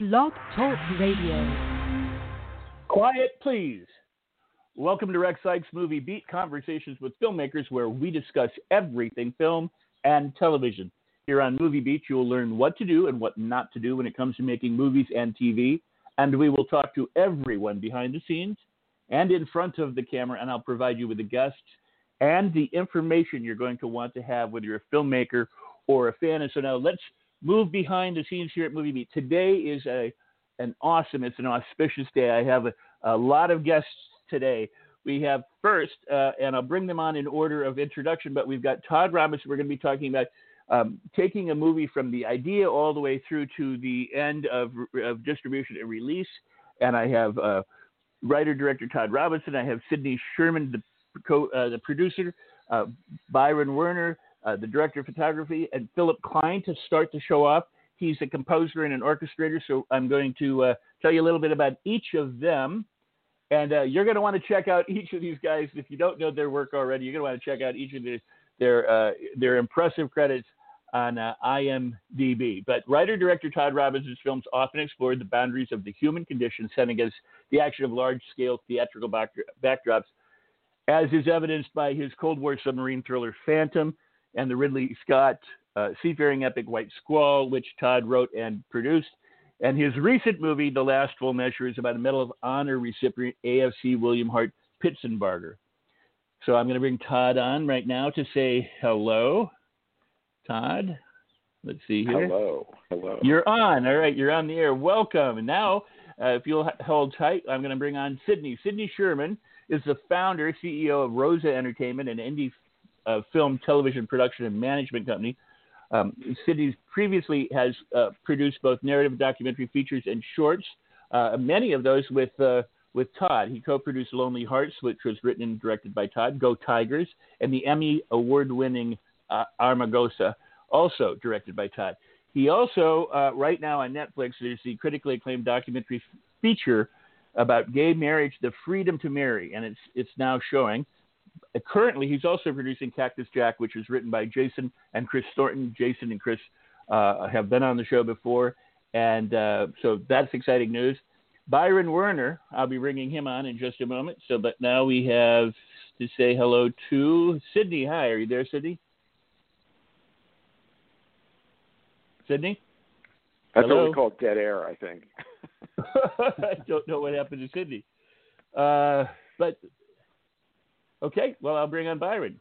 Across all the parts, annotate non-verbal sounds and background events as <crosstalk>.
Blog Talk Radio. Quiet, please. Welcome to Rex Sikes Movie Beat Conversations with Filmmakers, where we discuss everything film and television. Here on Movie Beat, you will learn what to do and what not to do when it comes to making movies and TV. And we will talk to everyone behind the scenes and in front of the camera, and I'll provide you with the guests and the information you're going to want to have, whether you're a filmmaker or a fan. And so now let's move behind the scenes here at Movie Beat. Today is a an awesome, it's an auspicious day. I have a, a lot of guests today. We have first, uh, and I'll bring them on in order of introduction, but we've got Todd Robinson. We're going to be talking about um, taking a movie from the idea all the way through to the end of, of distribution and release. And I have uh, writer director Todd Robinson. I have Sidney Sherman, the, co- uh, the producer, uh, Byron Werner, uh, the director of photography, and Philip Klein to start the show off. He's a composer and an orchestrator, so I'm going to uh, tell you a little bit about each of them. And uh, you're going to want to check out <laughs> each of these guys. If you don't know their work already, you're going to want to check out each of the, their uh, their impressive credits on uh, IMDb. But writer director Todd Robinson's films often explored the boundaries of the human condition set against the action of large scale theatrical backdrops, as is evidenced by his Cold War submarine thriller Phantom and the Ridley Scott uh, seafaring epic White Squall, which Todd wrote and produced. And his recent movie, The Last Full Measure, is about a Medal of Honor recipient AFC William Hart Pitsenbarger. So I'm going to bring Todd on right now to say hello. Todd, let's see here. Hello. Hello. You're on. All right, you're on the air. Welcome. And now, uh, if you'll hold tight, I'm going to bring on Sidney. Sidney Sherman is the founder, CEO of Rosa Entertainment, an indie uh, film, television production, and management company. Um, previously has uh, produced both narrative, documentary features, and shorts. Uh, many of those with uh, with Todd. He co-produced Lonely Hearts, which was written and directed by Todd. Go Tigers, and the Emmy award-winning uh, Amargosa, also directed by Todd. He also, uh, right now on Netflix, there's the critically acclaimed documentary feature about gay marriage, The Freedom to Marry, and it's it's now showing currently, he's also producing Cactus Jack, which is written by Jason and Chris Thornton. Jason and Chris uh, have been on the show before, and uh, so that's exciting news. Byron Werner, I'll be bringing him on in just a moment. So, but now we have to say hello to Sidney. Hi, are you there, Sidney? Sidney? That's hello? what we call dead air, I think. <laughs> I don't know what happened to Sidney. Uh, but Okay, well, I'll bring on Byron.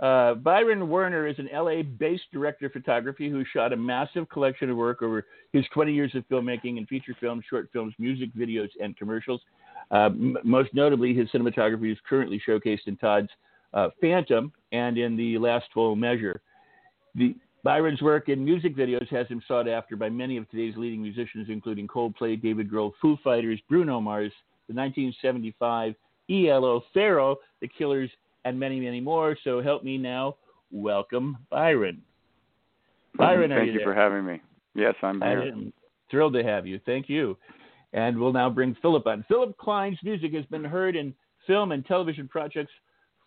Uh, Byron Werner is an LA based director of photography who shot a massive collection of work over his 20 years of filmmaking in feature films, short films, music videos, and commercials. Uh, m- most notably, his cinematography is currently showcased in Todd's uh, Phantom and in The Last Full Measure. The, Byron's work in music videos has him sought after by many of today's leading musicians, including Coldplay, David Grohl, Foo Fighters, Bruno Mars, the 1975 ELO, Pharrell, The Killers, and many, many more. So help me now welcome Byron. Byron, Thank you, you for having me. Yes, I'm here. I'm thrilled to have you. Thank you. And we'll now bring Philip on. Philip Klein's music has been heard in film and television projects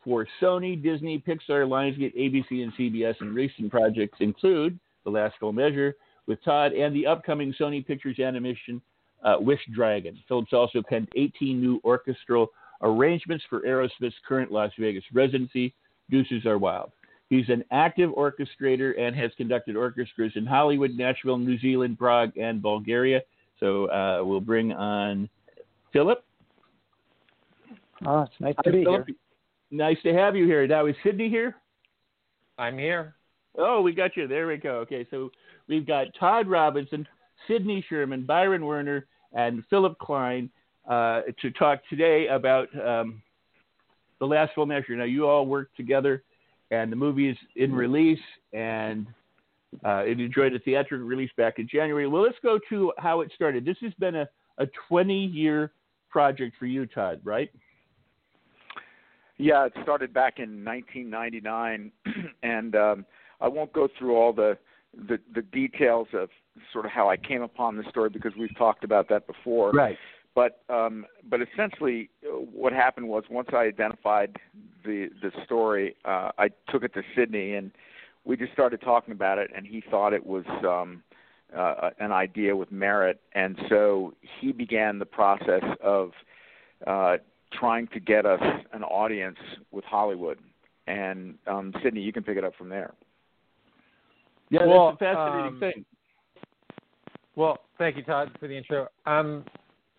for Sony, Disney, Pixar, Lionsgate, ABC, and CBS. And recent projects include The Last Full Measure with Todd and the upcoming Sony Pictures animation uh, Wish Dragon. Philip's also penned 18 new orchestral arrangements for Aerosmith's current Las Vegas residency, Deuces Are Wild. He's an active orchestrator and has conducted orchestras in Hollywood, Nashville, New Zealand, Prague, and Bulgaria. So uh, we'll bring on Philip. Oh, it's nice to Hi, be Philip. here. Nice to have you here. Now, is Sidney here? I'm here. Oh, we got you. There we go. Okay, so we've got Todd Robinson, Sidney Sherman, Byron Werner, and Philip Klein uh, to talk today about um, the last full measure. Now, you all worked together, and the movie is in release, and uh, it enjoyed a theatrical release back in January. Well, let's go to how it started. This has been a, a 20 year project for you, Todd, right? Yeah, it started back in 1999, <clears throat> and um, I won't go through all the, the the details of sort of how I came upon the story because we've talked about that before. Right. But um, but essentially, uh, what happened was once I identified the the story, uh, I took it to Sidney and we just started talking about it. And he thought it was um, uh, an idea with merit, and so he began the process of uh, trying to get us an audience with Hollywood. And um, Sidney, you can pick it up from there. Yeah, well, that's a fascinating um, thing. Well, thank you, Todd, for the intro. Um,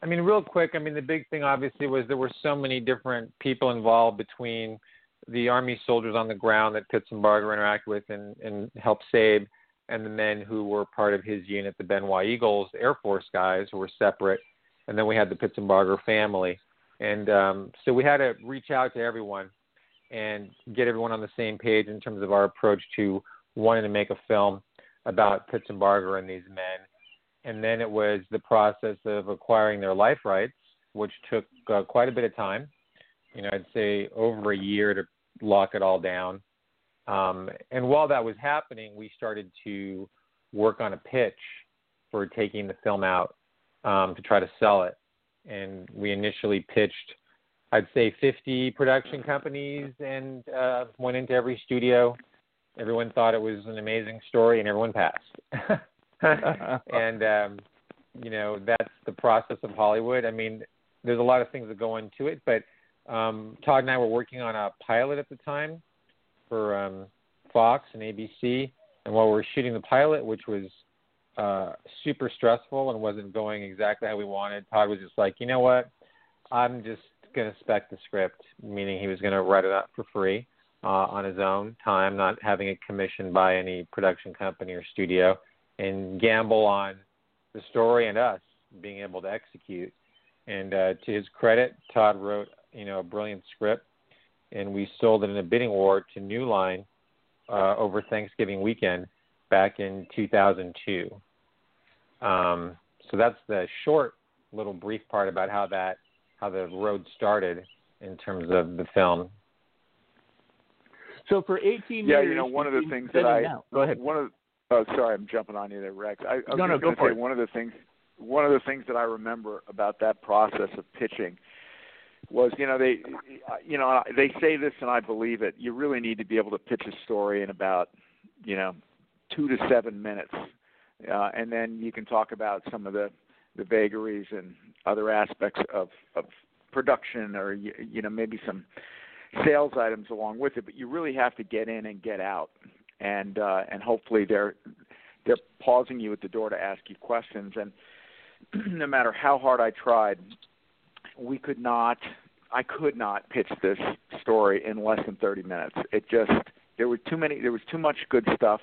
I mean, real quick, I mean, the big thing obviously was there were so many different people involved between the Army soldiers on the ground that Pitsenbarger interacted with and, and helped save, and the men who were part of his unit, the Benoit Eagles, Air Force guys who were separate, and then we had the Pitsenbarger family. And um, so we had to reach out to everyone and get everyone on the same page in terms of our approach to wanting to make a film about Pitsenbarger and these men. And then it was the process of acquiring their life rights, which took uh, quite a bit of time. You know, I'd say over a year to lock it all down. Um, and while that was happening, we started to work on a pitch for taking the film out um, to try to sell it. And we initially pitched, I'd say, 50 production companies and uh, went into every studio. Everyone thought it was an amazing story, and everyone passed. <laughs> <laughs> and um, you know that's the process of Hollywood. I mean, there's a lot of things that go into it, but um, Todd and I were working on a pilot at the time for um, Fox and ABC, and while we were shooting the pilot, which was uh, super stressful and wasn't going exactly how we wanted, Todd was just like, you know what, I'm just going to spec the script, meaning he was going to write it up for free uh, on his own time, not having it commissioned by any production company or studio, and gamble on the story and us being able to execute. And uh, to his credit, Todd wrote you know a brilliant script, and we sold it in a bidding war to New Line uh, over Thanksgiving weekend back in 2002. Um, so that's the short little brief part about how that how the road started in terms of the film. So for 18 yeah, years, you know, one of the things that I out. go ahead. One of oh, sorry, I'm jumping on you there, Rex. I, I was No, no, go for it. one of the things one of the things that I remember about that process of pitching was you know they you know they say this and I believe it. You really need to be able to pitch a story in about you know two to seven minutes, uh, and then you can talk about some of the the vagaries and other aspects of of production or you, you know maybe some sales items along with it. But you really have to get in and get out, and uh, and hopefully they're they're pausing you at the door to ask you questions. And <clears throat> no matter how hard I tried, we could not I could not pitch this story in less than 30 minutes. It just there were too many there was too much good stuff.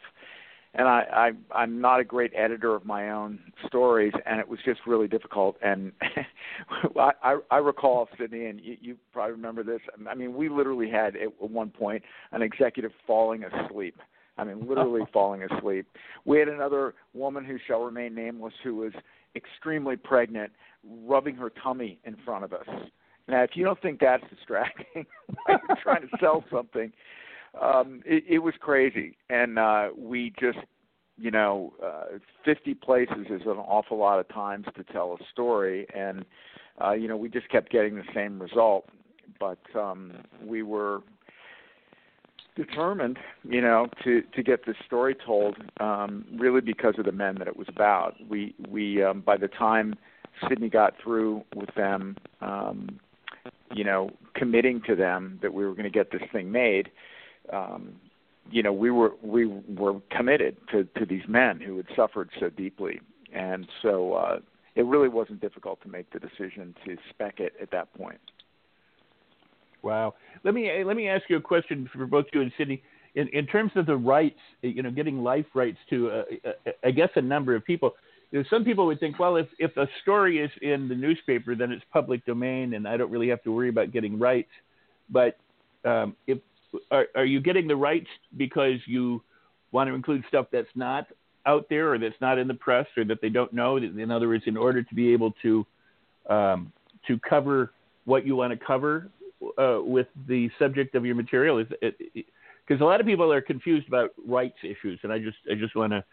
And I, I I'm not a great editor of my own stories and it was just really difficult. And <laughs> I, I I recall Sidney and you, you probably remember this. I mean we literally had at one point an executive falling asleep I mean literally <laughs> falling asleep we had another woman who shall remain nameless who was extremely pregnant, rubbing her tummy in front of us. Now, if you don't think that's distracting, <laughs> like you're trying to sell something, um, it, it was crazy. And uh, we just, you know, uh, 50 places is an awful lot of times to tell a story, and uh, you know, we just kept getting the same result. But um, we were determined, you know, to to get this story told, um, really because of the men that it was about. We we um, by the time Sidney got through with them, um, you know, committing to them that we were going to get this thing made. Um, you know, we were we were committed to to these men who had suffered so deeply, and so uh, it really wasn't difficult to make the decision to spec it at that point. Wow. Let me let me ask you a question for both you and Sidney. In, in terms of the rights, you know, getting life rights to, uh, uh, I guess, a number of people. You know, some people would think, well, if if a story is in the newspaper, then it's public domain, and I don't really have to worry about getting rights. But um, if are, are you getting the rights because you want to include stuff that's not out there, or that's not in the press, or that they don't know? In other words, in order to be able to um, to cover what you want to cover uh, with the subject of your material? Is it because a lot of people are confused about rights issues, and I just I just want to,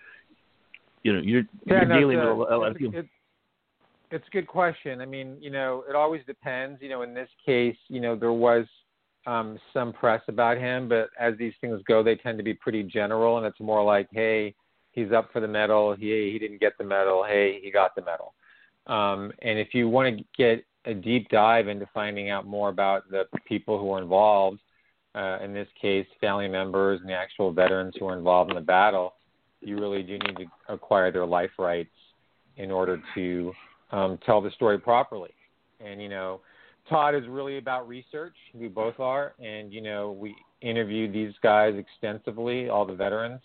you know, you're, yeah, you're no, dealing it's, with a, a lot of people. It, it's a good question. I mean, you know, it always depends. You know, in this case, you know, there was um, some press about him, but as these things go, they tend to be pretty general, and it's more like, hey, he's up for the medal. He he didn't get the medal. Hey, he got the medal. Um, and if you want to get a deep dive into finding out more about the people who were involved, uh, in this case, family members and the actual veterans who were involved in the battle, you really do need to acquire their life rights in order to um, tell the story properly. And you know, Todd is really about research. We both are, and you know, we interviewed these guys extensively, all the veterans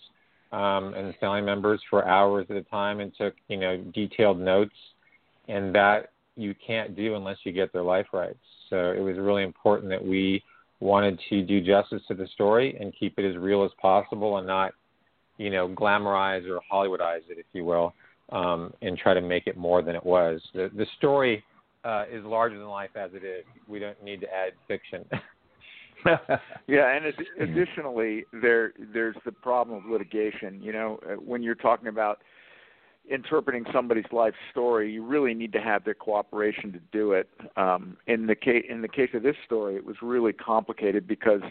um, and the family members for hours at a time, and took you know detailed notes. And that you can't do unless you get their life rights. So it was really important that we wanted to do justice to the story and keep it as real as possible and not, you know, glamorize or Hollywoodize it, if you will, um, and try to make it more than it was. The, the story uh, is larger than life as it is. We don't need to add fiction. <laughs> yeah, and additionally, there there's the problem of litigation. You know, uh, when you're talking about interpreting somebody's life story, you really need to have their cooperation to do it. Um, in the case in the case of this story, it was really complicated because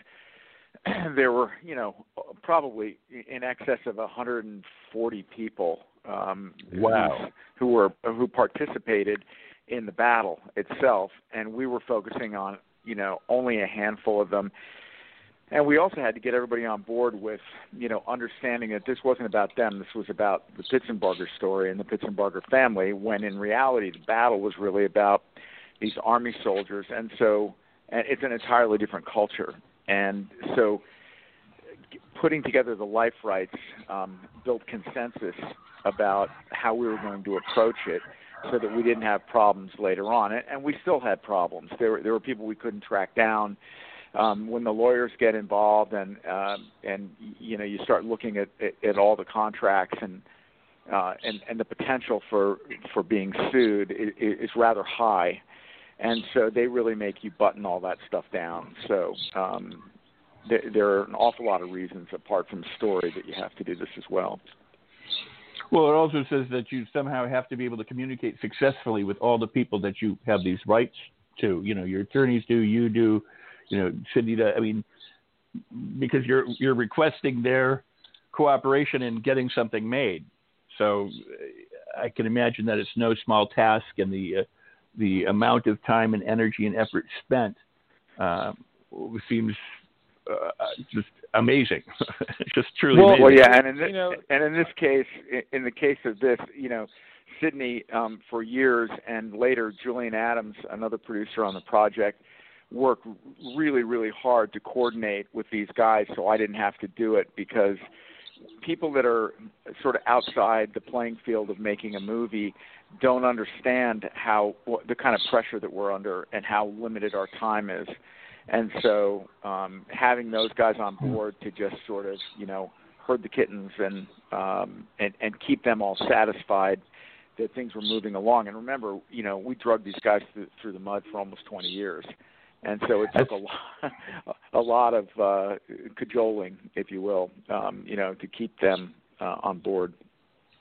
<clears throat> there were, you know, probably in excess of 140 people um, wow. who, who were who participated in the battle itself, and we were focusing on, you know, only a handful of them and we also had to get everybody on board with you know understanding that this wasn't about them. This was about the Pitsenbarger story and the Pitsenbarger family when in reality the battle was really about these army soldiers. And so and it's an entirely different culture. And so putting together the life rights um, built consensus about how we were going to approach it so that we didn't have problems later on. And, and we still had problems. There were there were people we couldn't track down um, when the lawyers get involved and um, and you know you start looking at, at, at all the contracts and uh, and and the potential for for being sued is, is rather high, and so they really make you button all that stuff down. So um, there, there are an awful lot of reasons apart from story that you have to do this as well. Well, it also says that you somehow have to be able to communicate successfully with all the people that you have these rights to. You know, your attorneys do, you do, you know, Sidney. I mean, because you're you're requesting their cooperation in getting something made. So uh, I can imagine that it's no small task, and the uh, the amount of time and energy and effort spent uh, seems uh, just amazing. <laughs> just truly well, amazing. Well, yeah, and in this, you know, and in this case, in the case of this, you know, Sidney um, for years, and later Julian Adams, another producer on the project, work really, really hard to coordinate with these guys so I didn't have to do it because people that are sort of outside the playing field of making a movie don't understand how the kind of pressure that we're under and how limited our time is. And so um, having those guys on board to just sort of, you know, herd the kittens and um, and and keep them all satisfied that things were moving along. And remember, you know, we drug these guys through, through the mud for almost 20 years and so it took a lot, <laughs> a lot of uh, cajoling, if you will, um, you know, to keep them uh, on board.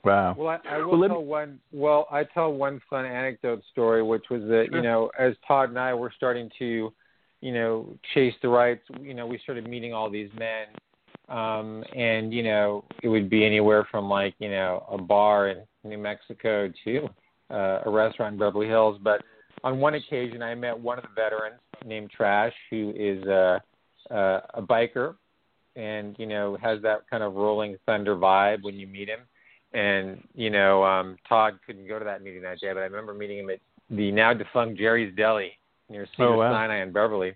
Wow. Well, I, I will well, tell me... one. Well, I tell one fun anecdote story, which was that you know, as Todd and I were starting to, you know, chase the rights, you know, we started meeting all these men, um, and you know, it would be anywhere from like you know a bar in New Mexico to uh, a restaurant in Beverly Hills, but on one occasion, I met one of the veterans named Trash, who is a, a, a biker, and you know has that kind of Rolling Thunder vibe when you meet him. And you know, um, Todd couldn't go to that meeting that day, but I remember meeting him at the now defunct Jerry's Deli near Cedar oh, wow. Sinai in Beverly.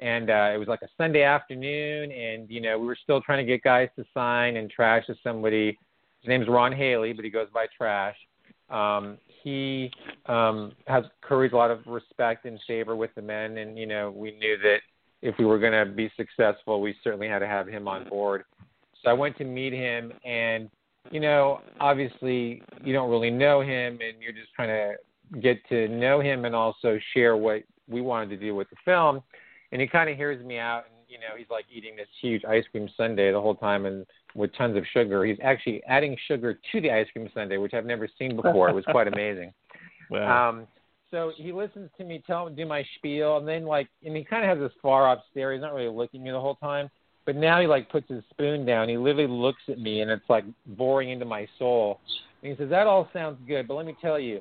And uh, it was like a Sunday afternoon, and you know we were still trying to get guys to sign. And Trash is somebody. His name's Ron Haley, but he goes by Trash. Um, he um, has curries a lot of respect and favor with the men, and you know we knew that if we were going to be successful, we certainly had to have him on board. So I went to meet him, and you know, obviously you don't really know him, and you're just trying to get to know him and also share what we wanted to do with the film. And he kind of hears me out, and you know, he's like eating this huge ice cream sundae the whole time, and with tons of sugar. He's actually adding sugar to the ice cream sundae, which I've never seen <laughs> before. it was quite amazing. Wow. Um, so he listens to me tell him do my spiel, and then like, and he kind of has this far off stare. He's not really looking at me the whole time. But now he like puts his spoon down. He literally looks at me, and it's like boring into my soul. And he says, "That all sounds good, but let me tell you,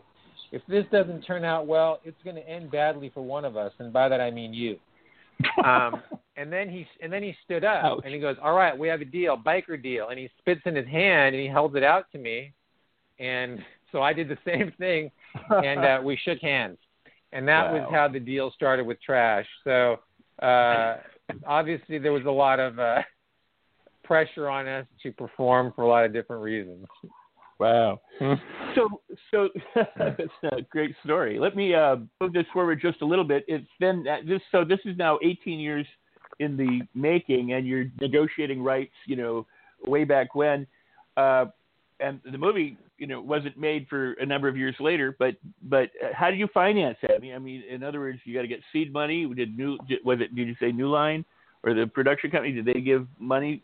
if this doesn't turn out well, it's going to end badly for one of us, and by that I mean you." <laughs> um, and then he and then he stood up Ouch. and he goes, "All right, we have a deal, biker deal." And he spits in his hand and he holds it out to me, and <laughs> so I did the same thing, and uh, we shook hands, and that was how the deal started with Trash. So uh, obviously there was a lot of uh, pressure on us to perform for a lot of different reasons. Wow. So, so <laughs> that's a great story. Let me uh, move this forward just a little bit. It's been uh, this. So this is now 18 years in the making, and you're negotiating rights. You know, way back when, uh, and the movie, you know, wasn't made for a number of years later. But, but how do you finance that? I mean, I mean, in other words, you got to get seed money. Did new was it? Did you say New Line or the production company? Did they give money?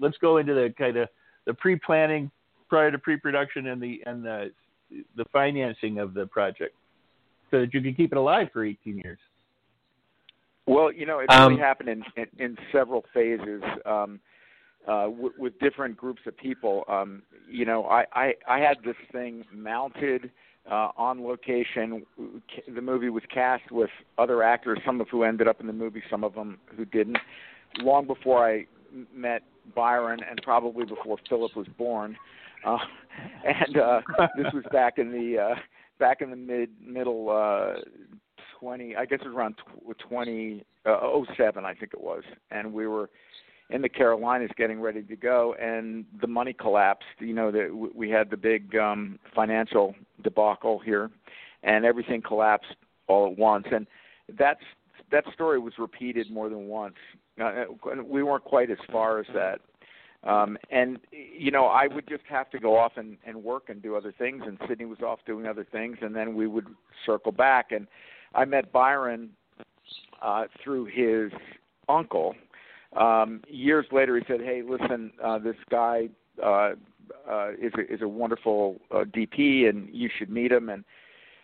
Let's go into the kind of the pre-planning prior to pre-production and the and the the financing of the project, so that you could keep it alive for 18 years. Well, you know, it Um, really happened in, in, in several phases um, uh, w- with different groups of people. Um, you know, I, I, I had this thing mounted uh, on location. The movie was cast with other actors, some of who ended up in the movie, some of them who didn't. Long before I met Byron, and probably before Philip was born. Uh, <laughs> and uh, this was back in the uh, back in the mid middle uh, 20 I guess it was around tw- 20 uh, 07 I think it was. And we were in the Carolinas getting ready to go and the money collapsed. You know that we had the big um financial debacle here and everything collapsed all at once. And that's that story was repeated more than once. Uh, we weren't quite as far as that. Um and you know I would just have to go off and and work and do other things and Sidney was off doing other things and then we would circle back. And I met Byron uh, through his uncle. Um, years later, he said, "Hey, listen, uh, this guy uh, uh, is a, is a wonderful uh, DP, and you should meet him." And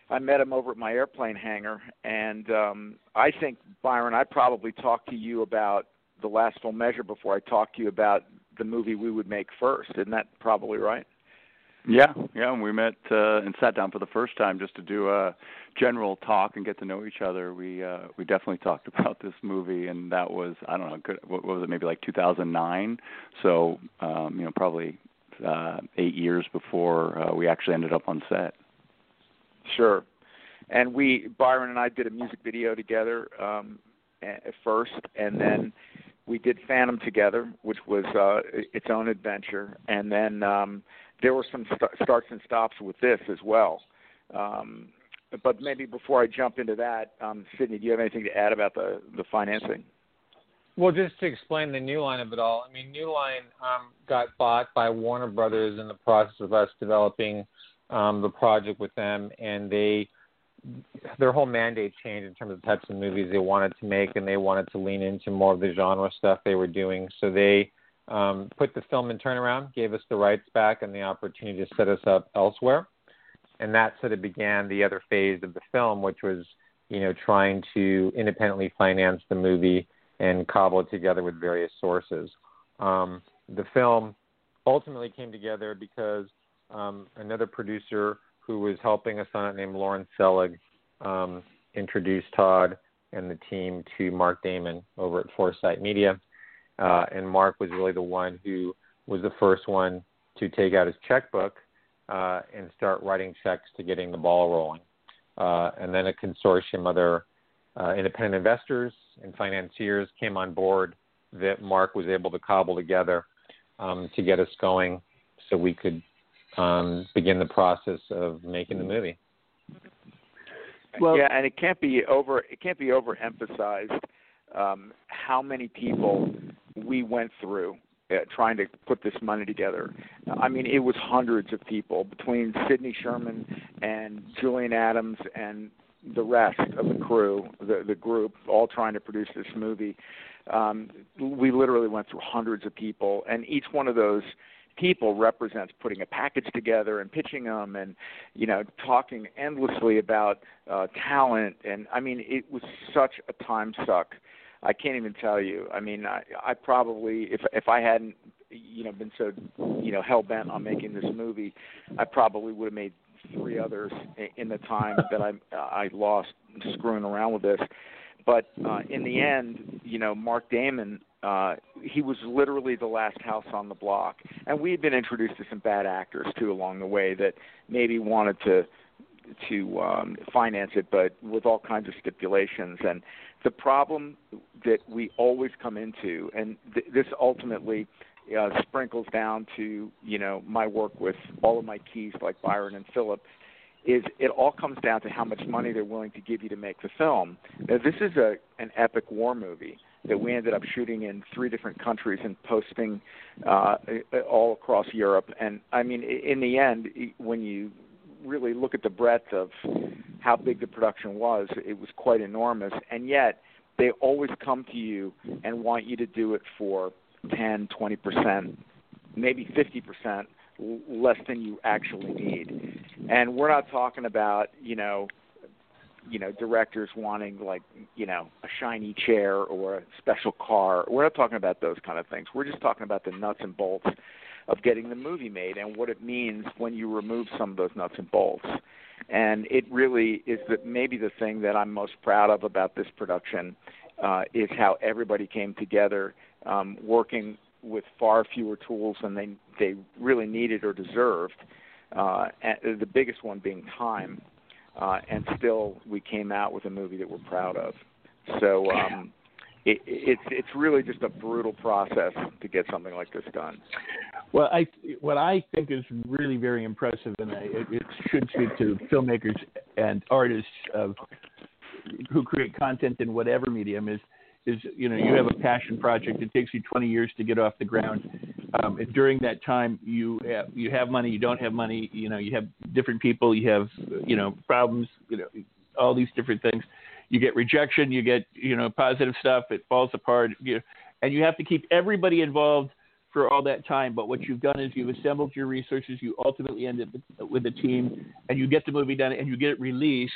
I met him over at my airplane hangar, and um, I think Byron, I probably talked to you about the last full measure before I talked to you about the movie we would make first. Isn't that probably right? Yeah, yeah, and we met uh, and sat down for the first time just to do a general talk and get to know each other. We uh, we definitely <laughs> talked about this movie, and that was I don't know, what was it, maybe like 2009? So um, you know, probably uh, eight years before uh, we actually ended up on set. Sure. And we, Byron and I, did a music video together um, at first, and then we did Phantom together, which was uh, its own adventure. And then um, there were some st- starts and stops with this as well. Um, but maybe before I jump into that, um, Sidney, do you have anything to add about the the financing? Well, just to explain the New Line of it all, I mean, New Line um, got bought by Warner Brothers in the process of us developing um, the project with them, and they their whole mandate changed in terms of the types of movies they wanted to make, and they wanted to lean into more of the genre stuff they were doing. So they um, put the film in turnaround, gave us the rights back, and the opportunity to set us up elsewhere, and that sort of began the other phase of the film, which was you know trying to independently finance the movie and cobble it together with various sources. Um, the film ultimately came together because um, another producer who was helping us on it, named Lauren Selig, um, introduced Todd and the team to Mark Damon over at Foresight Media. Uh, and Mark was really the one who was the first one to take out his checkbook uh, and start writing checks to getting the ball rolling. Uh, and then a consortium of other uh, independent investors and financiers came on board that Mark was able to cobble together um, to get us going so we could um, begin the process of making the movie. Well- yeah, and it can't be over it can't be overemphasized um, how many people we went through uh, trying to put this money together. I mean, it was hundreds of people between Sidney Sherman and Julian Adams and the rest of the crew, the the group, all trying to produce this movie. Um, we literally went through hundreds of people, and each one of those people represents putting a package together and pitching them and you know talking endlessly about uh talent and i mean it was such a time suck I can't even tell you. I mean, I I probably if if I hadn't you know been so you know hell bent on making this movie, I probably would have made three others in the time that I I lost screwing around with this. But uh, in the end, you know, Mark Damon, uh, he was literally the last house on the block, and we had been introduced to some bad actors too along the way that maybe wanted to to um, finance it, but with all kinds of stipulations. And the problem that we always come into, and th- this ultimately uh, sprinkles down to you know my work with all of my keys like Byron and Philip, is it all comes down to how much money they're willing to give you to make the film. Now this is a an epic war movie that we ended up shooting in three different countries and posting uh, all across Europe. And I mean, in the end, when you really look at the breadth of how big the production was, it was quite enormous. And yet, they always come to you and want you to do it for 10, 20 percent, maybe 50 percent less than you actually need. And we're not talking about, you know, you know, directors wanting like, you know, a shiny chair or a special car. We're not talking about those kind of things. We're just talking about the nuts and bolts of getting the movie made and what it means when you remove some of those nuts and bolts. And it really is that maybe the thing that I'm most proud of about this production uh, is how everybody came together, um, working with far fewer tools than they they really needed or deserved. Uh, the biggest one being time, uh, and still we came out with a movie that we're proud of. So um, it, it's it's really just a brutal process to get something like this done. Well, I what I think is really very impressive, and I, it, it should speak to filmmakers and artists of who create content in whatever medium is is you know you have a passion project. It takes you 20 years to get off the ground. Um, and during that time, you have, you have money, you don't have money. You know, you have different people, you have you know problems, you know, all these different things. You get rejection, you get you know positive stuff. It falls apart, you and you have to keep everybody involved for all that time. But what you've done is you've assembled your resources. You ultimately end up with a team, and you get the movie done, and you get it released.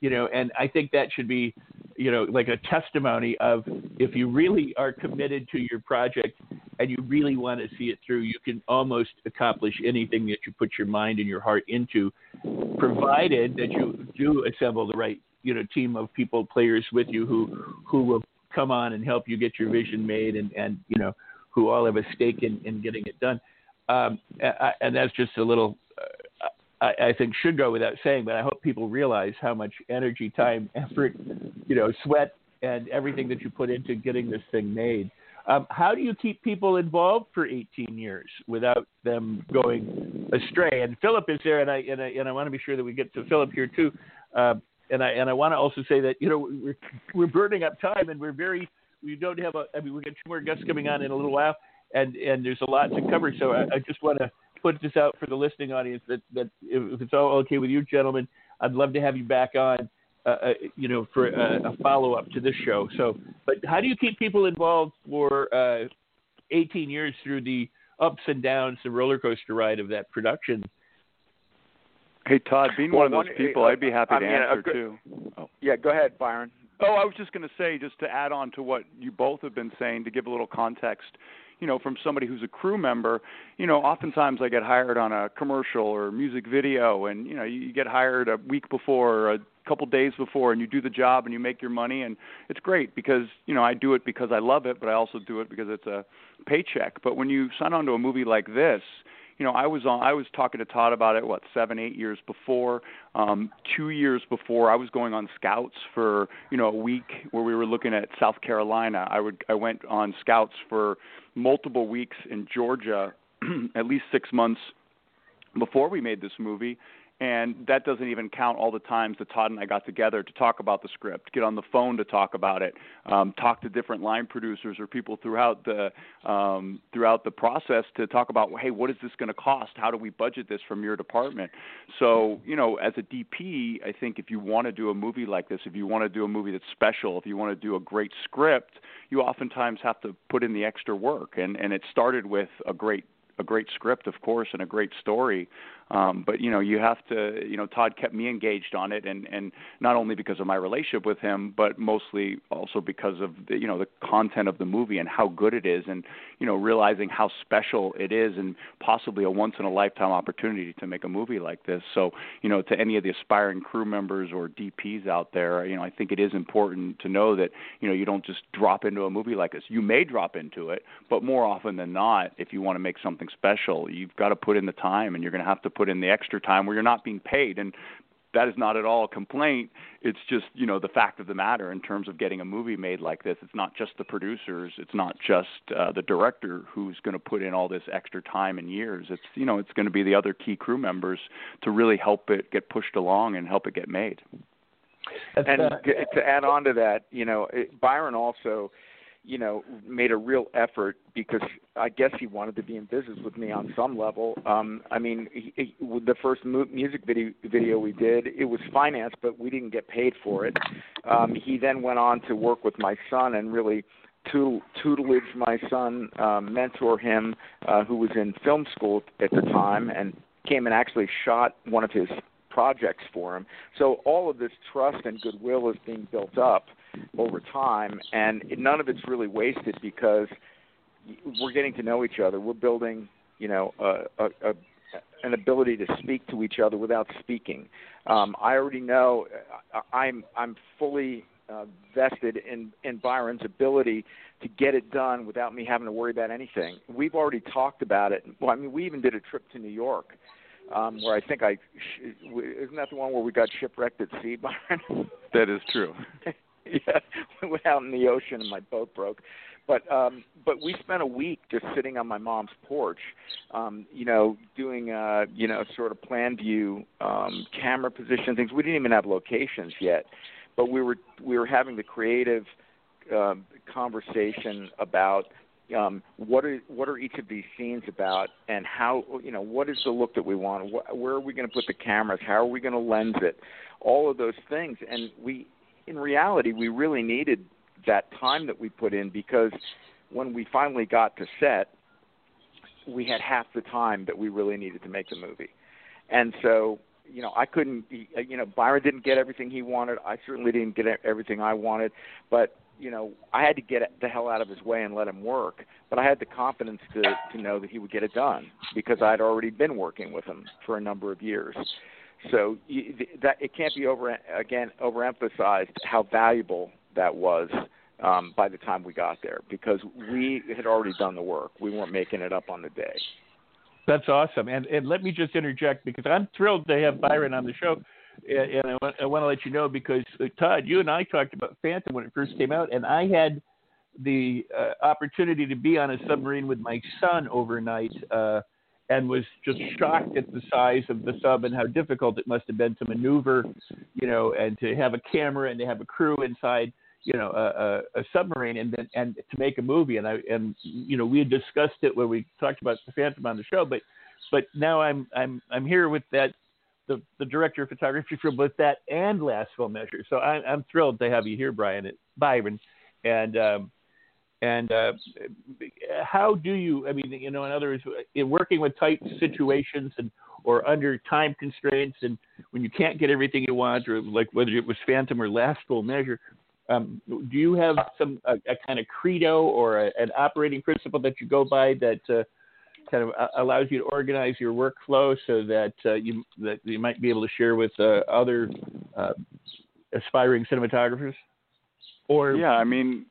You know, and I think that should be you know, like a testimony of if you really are committed to your project and you really want to see it through, you can almost accomplish anything that you put your mind and your heart into, provided that you do assemble the right, you know, team of people, players with you who who will come on and help you get your vision made and and you know who all have a stake in in getting it done. Um, and that's just a little uh, I, I think should go without saying, but I hope people realize how much energy, time, effort, you know, sweat, and everything that you put into getting this thing made. Um, how do you keep people involved for 18 years without them going astray? And Philip is there, and I and I, and I want to be sure that we get to Philip here too. Uh, and I and I want to also say that you know we're we're burning up time, and we're very we don't have a. I mean, we got two more guests coming on in a little while, and and there's a lot to cover. So I, I just want to put this out for the listening audience that that if it's all okay with you, gentlemen, I'd love to have you back on. Uh, uh, you know, for a, a follow up to this show. So, but how do you keep people involved for uh, 18 years through the ups and downs, the roller coaster ride of that production? Hey Todd, being well, one of those people, uh, I'd be happy I to mean, answer good, too. Oh. Yeah, go ahead, Byron. Oh, I was just going to say, just to add on to what you both have been saying, to give a little context you know, from somebody who's a crew member, you know, oftentimes I get hired on a commercial or music video, and you know, you get hired a week before or a couple days before, and you do the job and you make your money, and it's great because you know I do it because I love it, but I also do it because it's a paycheck. But when you sign on to a movie like this, you know, I was on. I was talking to Todd about it. What seven, eight years before. Um, two years before, I was going on scouts for you know a week where we were looking at South Carolina. I would. I went on scouts for multiple weeks in Georgia, <clears throat> at least six months before we made this movie and that doesn't even count all the times that Todd and I got together to talk about the script, get on the phone to talk about it, um, talk to different line producers or people throughout the um, throughout the process to talk about, hey, what is this going to cost? How do we budget this from your department? So, you know, as a DP, I think if you want to do a movie like this, if you want to do a movie that's special, if you want to do a great script, you oftentimes have to put in the extra work, and and it started with a great a great script, of course, and a great story. Um, but you know, you have to. You know, Todd kept me engaged on it, and and not only because of my relationship with him, but mostly also because of the you know the content of the movie and how good it is, and you know realizing how special it is, and possibly a once in a lifetime opportunity to make a movie like this. So you know, to any of the aspiring crew members or DPs out there, you know, I think it is important to know that you know you don't just drop into a movie like this. You may drop into it, but more often than not, if you want to make something special, you've got to put in the time, and you're going to have to put in the extra time where you're not being paid. And that is not at all a complaint. It's just you know the fact of the matter in terms of getting a movie made like this. It's not just the producers. It's not just uh, the director who's going to put in all this extra time and years. It's you know it's going to be the other key crew members to really help it get pushed along and help it get made. and uh, to add on to that, you know, it, Byron also you know, made a real effort because I guess he wanted to be in business with me on some level. Um, I mean, he, he, the first mu- music video video we did, it was financed, but we didn't get paid for it. Um, he then went on to work with my son and really tutelage my son, um, mentor him, uh, who was in film school at the time, and came and actually shot one of his projects for him. So all of this trust and goodwill is being built up over time, and none of it's really wasted because we're getting to know each other. We're building, you know, a, a, a an ability to speak to each other without speaking. Um, I already know I'm I'm fully uh, vested in in Byron's ability to get it done without me having to worry about anything. We've already talked about it. Well, I mean, we even did a trip to New York um, where I think I sh- isn't that the one where we got shipwrecked at sea, <laughs> Byron? That is true. <laughs> yeah, we went out in the ocean and my boat broke. But um but we spent a week just sitting on my mom's porch, um, you know, doing uh, you know, sort of plan view, um, camera position things. We didn't even have locations yet. But we were we were having the creative um conversation about um, what are what are each of these scenes about, and how you know what is the look that we want? Wh- where are we going to put the cameras? How are we going to lens it? All of those things, and we in reality, we really needed that time that we put in because when we finally got to set, we had half the time that we really needed to make the movie. And so, you know, I couldn't, you know, Byron didn't get everything he wanted. I certainly didn't get everything I wanted. But, you know, I had to get the hell out of his way and let him work. But I had the confidence to, to know that he would get it done because I'd already been working with him for a number of years. So you, that it can't be over again overemphasized how valuable that was um, by the time we got there because we had already done the work. We weren't making it up on the day. That's awesome. And and let me just interject because I'm thrilled to have Byron on the show. And, I, want, I want to let you know because uh, Todd, you and I talked about Phantom when it first came out, and I had the uh, opportunity to be on a submarine with my son overnight. Uh, and was just shocked at the size of the sub and how difficult it must have been to maneuver, you know, and to have a camera and to have a crew inside, you know, a, a, a submarine and then and to make a movie. And I and you know we had discussed it when we talked about the Phantom on the show, but but now I'm I'm I'm here with that the the director of photography for both that and Last Full Measure. So I, I'm thrilled to have you here, Brian Byron, and. Um, and uh, how do you? I mean, you know, in other words, in working with tight situations and or under time constraints, and when you can't get everything you want, or like whether it was Phantom or Last Full Measure, um, do you have some a, a kind of credo or a, an operating principle that you go by that uh, kind of uh, allows you to organize your workflow so that uh, you that you might be able to share with uh, other uh, aspiring cinematographers? Or yeah, I mean,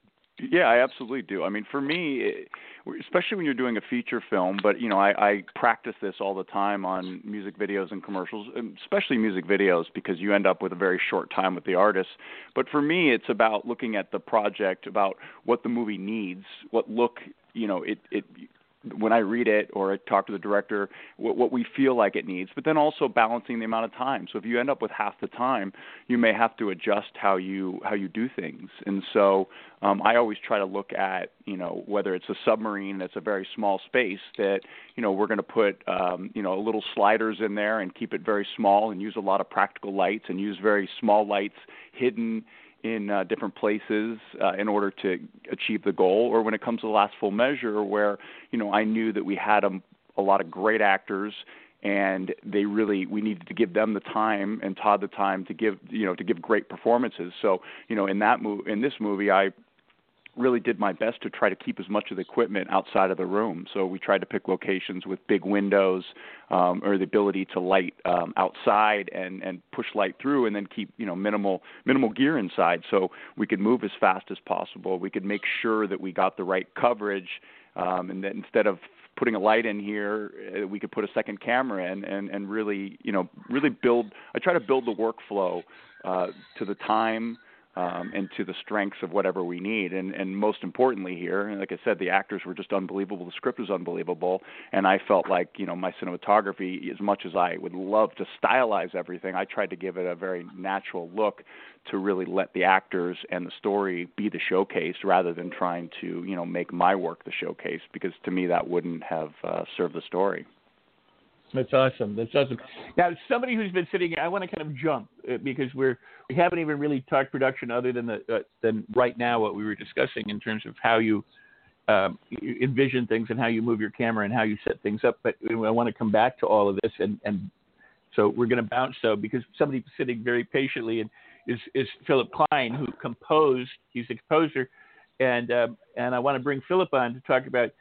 yeah, I absolutely do. I mean, for me, eh, especially when you're doing a feature film, but you know, I, I practice this all the time on music videos and commercials, especially music videos, because you end up with a very short time with the artist. But for me, it's about looking at the project, about what the movie needs, what look, you know, it it when I read it or I talk to the director, what, what we feel like it needs, but then also balancing the amount of time. So if you end up with half the time, you may have to adjust how you how you do things. And so um, I always try to look at you know whether it's a submarine that's a very small space that you know we're going to put um, you know little sliders in there and keep it very small and use a lot of practical lights and use very small lights hidden in uh, different places uh, in order to achieve the goal, or when it comes to the last full measure, where you know I knew that we had a, a lot of great actors and they really we needed to give them the time and Todd the time to give you know to give great performances. So you know in that move in this movie I really did my best to try to keep as much of the equipment outside of the room. So we tried to pick locations with big windows um, or the ability to light um, outside and and push light through, and then keep you know minimal minimal gear inside, so we could move as fast as possible. We could make sure that we got the right coverage, um, and that instead of putting a light in here, uh, we could put a second camera in and and really you know really build. I try to build the workflow uh, to the time um, and to the strengths of whatever we need. And, and most importantly here, like I said, the actors were just unbelievable. The script was unbelievable, and I felt like you know my cinematography, as much as I would love to stylize everything, I tried to give it a very natural look to really let the actors and the story be the showcase rather than trying to you know make my work the showcase because to me that wouldn't have uh, served the story. That's awesome. That's awesome. Now, somebody who's been sitting, here, I want to kind of jump uh, because we're we haven't even really talked production other than the uh, than right now what we were discussing in terms of how you, um, you envision things and how you move your camera and how you set things up. But I want to come back to all of this and and so we're going to bounce though because somebody sitting very patiently and is is Philip Klein who composed. He's a composer, and um, and I want to bring Philip on to talk about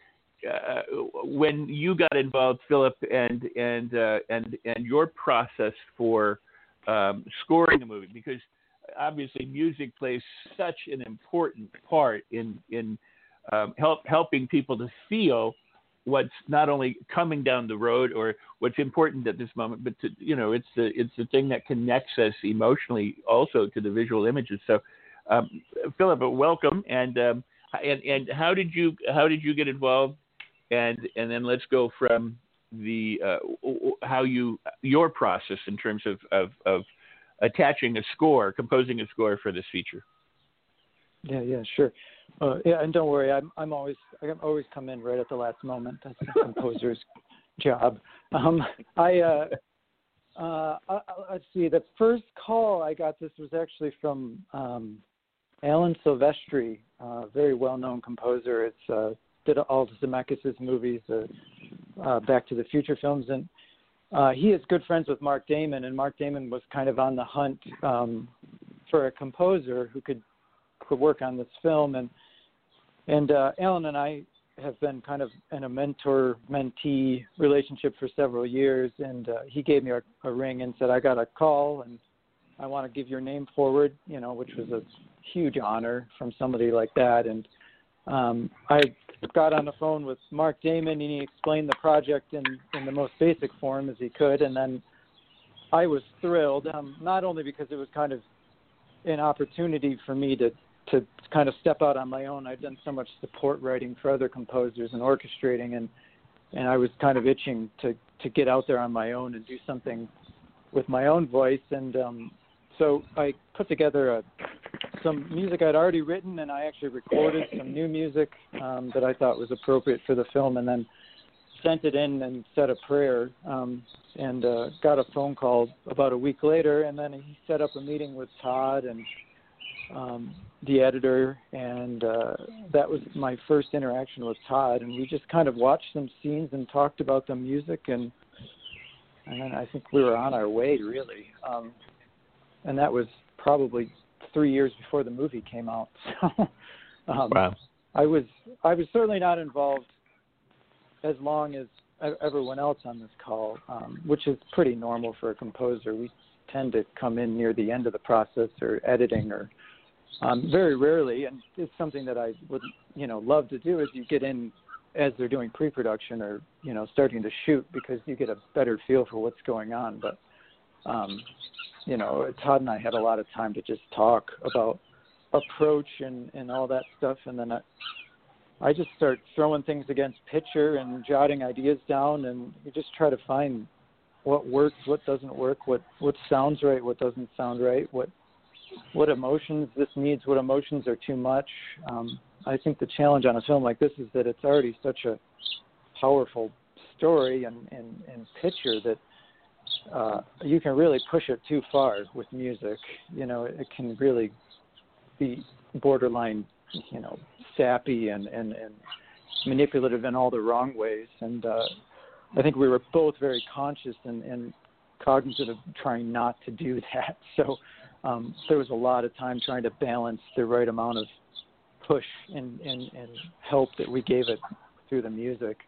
when you got involved, Philip, and and uh, and and your process for um, scoring a movie, because obviously music plays such an important part in in um, help helping people to feel what's not only coming down the road or what's important at this moment, but to, you know, it's the it's the thing that connects us emotionally also to the visual images. So, um, Philip, welcome, and um, and and how did you how did you get involved and and then let's go from the uh, how you your process in terms of, of, of attaching a score, composing a score for this feature. Yeah, yeah, sure. Uh, yeah, and don't worry, I'm I'm always I always come in right at the last moment. That's the <laughs> composer's job. Um, I, uh, uh, I, let's see. The first call I got this was actually from um, Alan Silvestri, a very well-known composer. It's uh, did all the Zemeckis' movies, uh, uh, Back to the Future films, and uh, he is good friends with Mark Damon, and Mark Damon was kind of on the hunt um, for a composer who could could work on this film, and and uh, Alan and I have been kind of in a mentor mentee relationship for several years, and uh, he gave me a, a ring and said, "I got a call, and I want to give your name forward," you know, which was a huge honor from somebody like that, and um, I got on the phone with Mark Damon and he explained the project in, in the most basic form as he could. And then I was thrilled, um, not only because it was kind of an opportunity for me to, to kind of step out on my own. I'd done so much support writing for other composers and orchestrating, and, and I was kind of itching to, to get out there on my own and do something with my own voice. And um, so I put together a some music I'd already written, and I actually recorded some new music um, that I thought was appropriate for the film, and then sent it in and said a prayer. Um, and uh, got a phone call about a week later, and then he set up a meeting with Todd and um, the editor, and uh, that was my first interaction with Todd. And we just kind of watched some scenes and talked about the music, and and I think we were on our way really. Um, and that was probably three years before the movie came out. <laughs> So um, wow. I was I was certainly not involved as long as everyone else on this call, um, which is pretty normal for a composer. We tend to come in near the end of the process or editing or um, very rarely, and it's something that I would you know love to do. Is you get in as they're doing pre-production or you know starting to shoot because you get a better feel for what's going on. But um, you know, Todd and I had a lot of time to just talk about approach and and all that stuff, and then I, I just start throwing things against picture and jotting ideas down, and you just try to find what works, what doesn't work, what what sounds right, what doesn't sound right, what what emotions this needs, what emotions are too much. Um, I think the challenge on a film like this is that it's already such a powerful story and, and, and picture that uh, you can really push it too far with music. You know, it can really be borderline, you know, sappy and and, and manipulative in all the wrong ways. And uh, I think we were both very conscious and, and cognizant of trying not to do <laughs> that. So um, there was a lot of time trying to balance the right amount of push and, and, and help that we gave it through the music.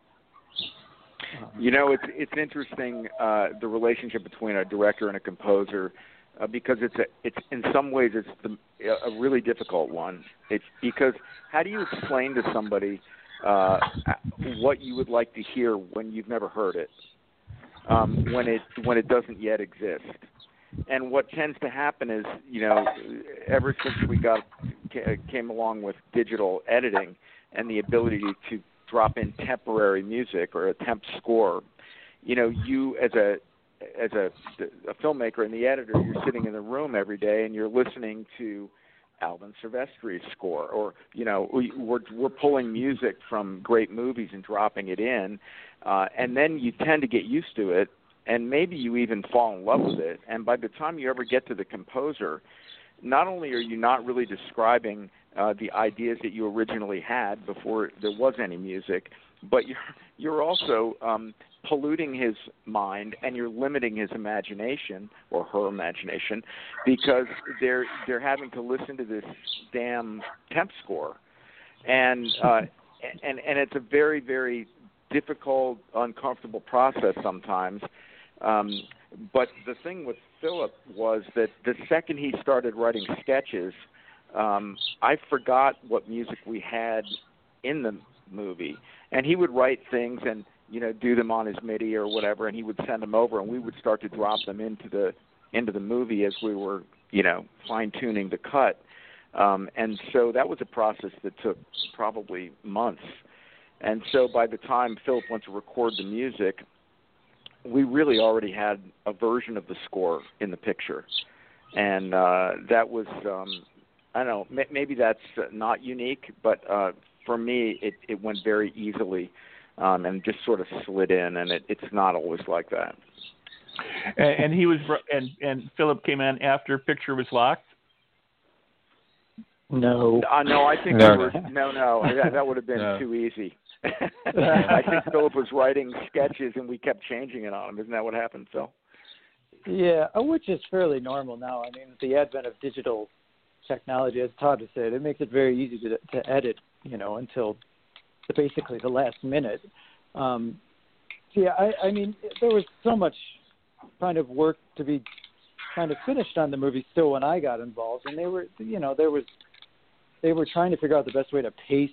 You know, it's it's interesting uh, the relationship between a director and a composer uh, because it's a it's in some ways it's the, a really difficult one. It's because how do you explain to somebody uh, what you would like to hear when you've never heard it, um, when it when it doesn't yet exist. And what tends to happen is, you know, ever since we got came along with digital editing and the ability to drop in temporary music or a temp score, you know, you as a as a, a filmmaker and the editor, you're sitting in the room every day and you're listening to Alan Silvestri's score, or you know, we, we're we're pulling music from great movies and dropping it in, uh, and then you tend to get used to it, and maybe you even fall in love with it. And by the time you ever get to the composer, not only are you not really describing uh, the ideas that you originally had before there was any music, but you're you're also um, polluting his mind and you're limiting his imagination or her imagination because they're they're having to listen to this damn temp score. And uh <laughs> and and it's a very very difficult uncomfortable process sometimes. Um but the thing with Philip was that the second he started writing sketches um I forgot what music we had in the movie and he would write things and you know do them on his MIDI or whatever, and he would send them over, and we would start to drop them into the into the movie as we were you know fine tuning the cut. Um, and so that was a process that took probably months. And so by the time Philip went to record the music, we really already had a version of the score in the picture, and uh, that was um, I don't know maybe that's not unique, but uh, for me it, it went very easily um, and just sort of slid in, and it, it's not always like that. And, and he was, and and Philip came in after Picture was locked. No. Uh, no, I think no. Was, no, no, that, that would have been <laughs> no. too easy. <laughs> I think Philip was writing sketches, and we kept changing it on him. Isn't that what happened, Phil? Yeah, uh, which is fairly normal now. I mean, the advent of digital technology, as Todd has said, it makes it very easy to to edit. You know, until basically the last minute. Um, so yeah, I, I mean, there was so much kind of work to be kind of finished on the movie still when I got involved, and they were, you know, there was, they were trying to figure out the best way to pace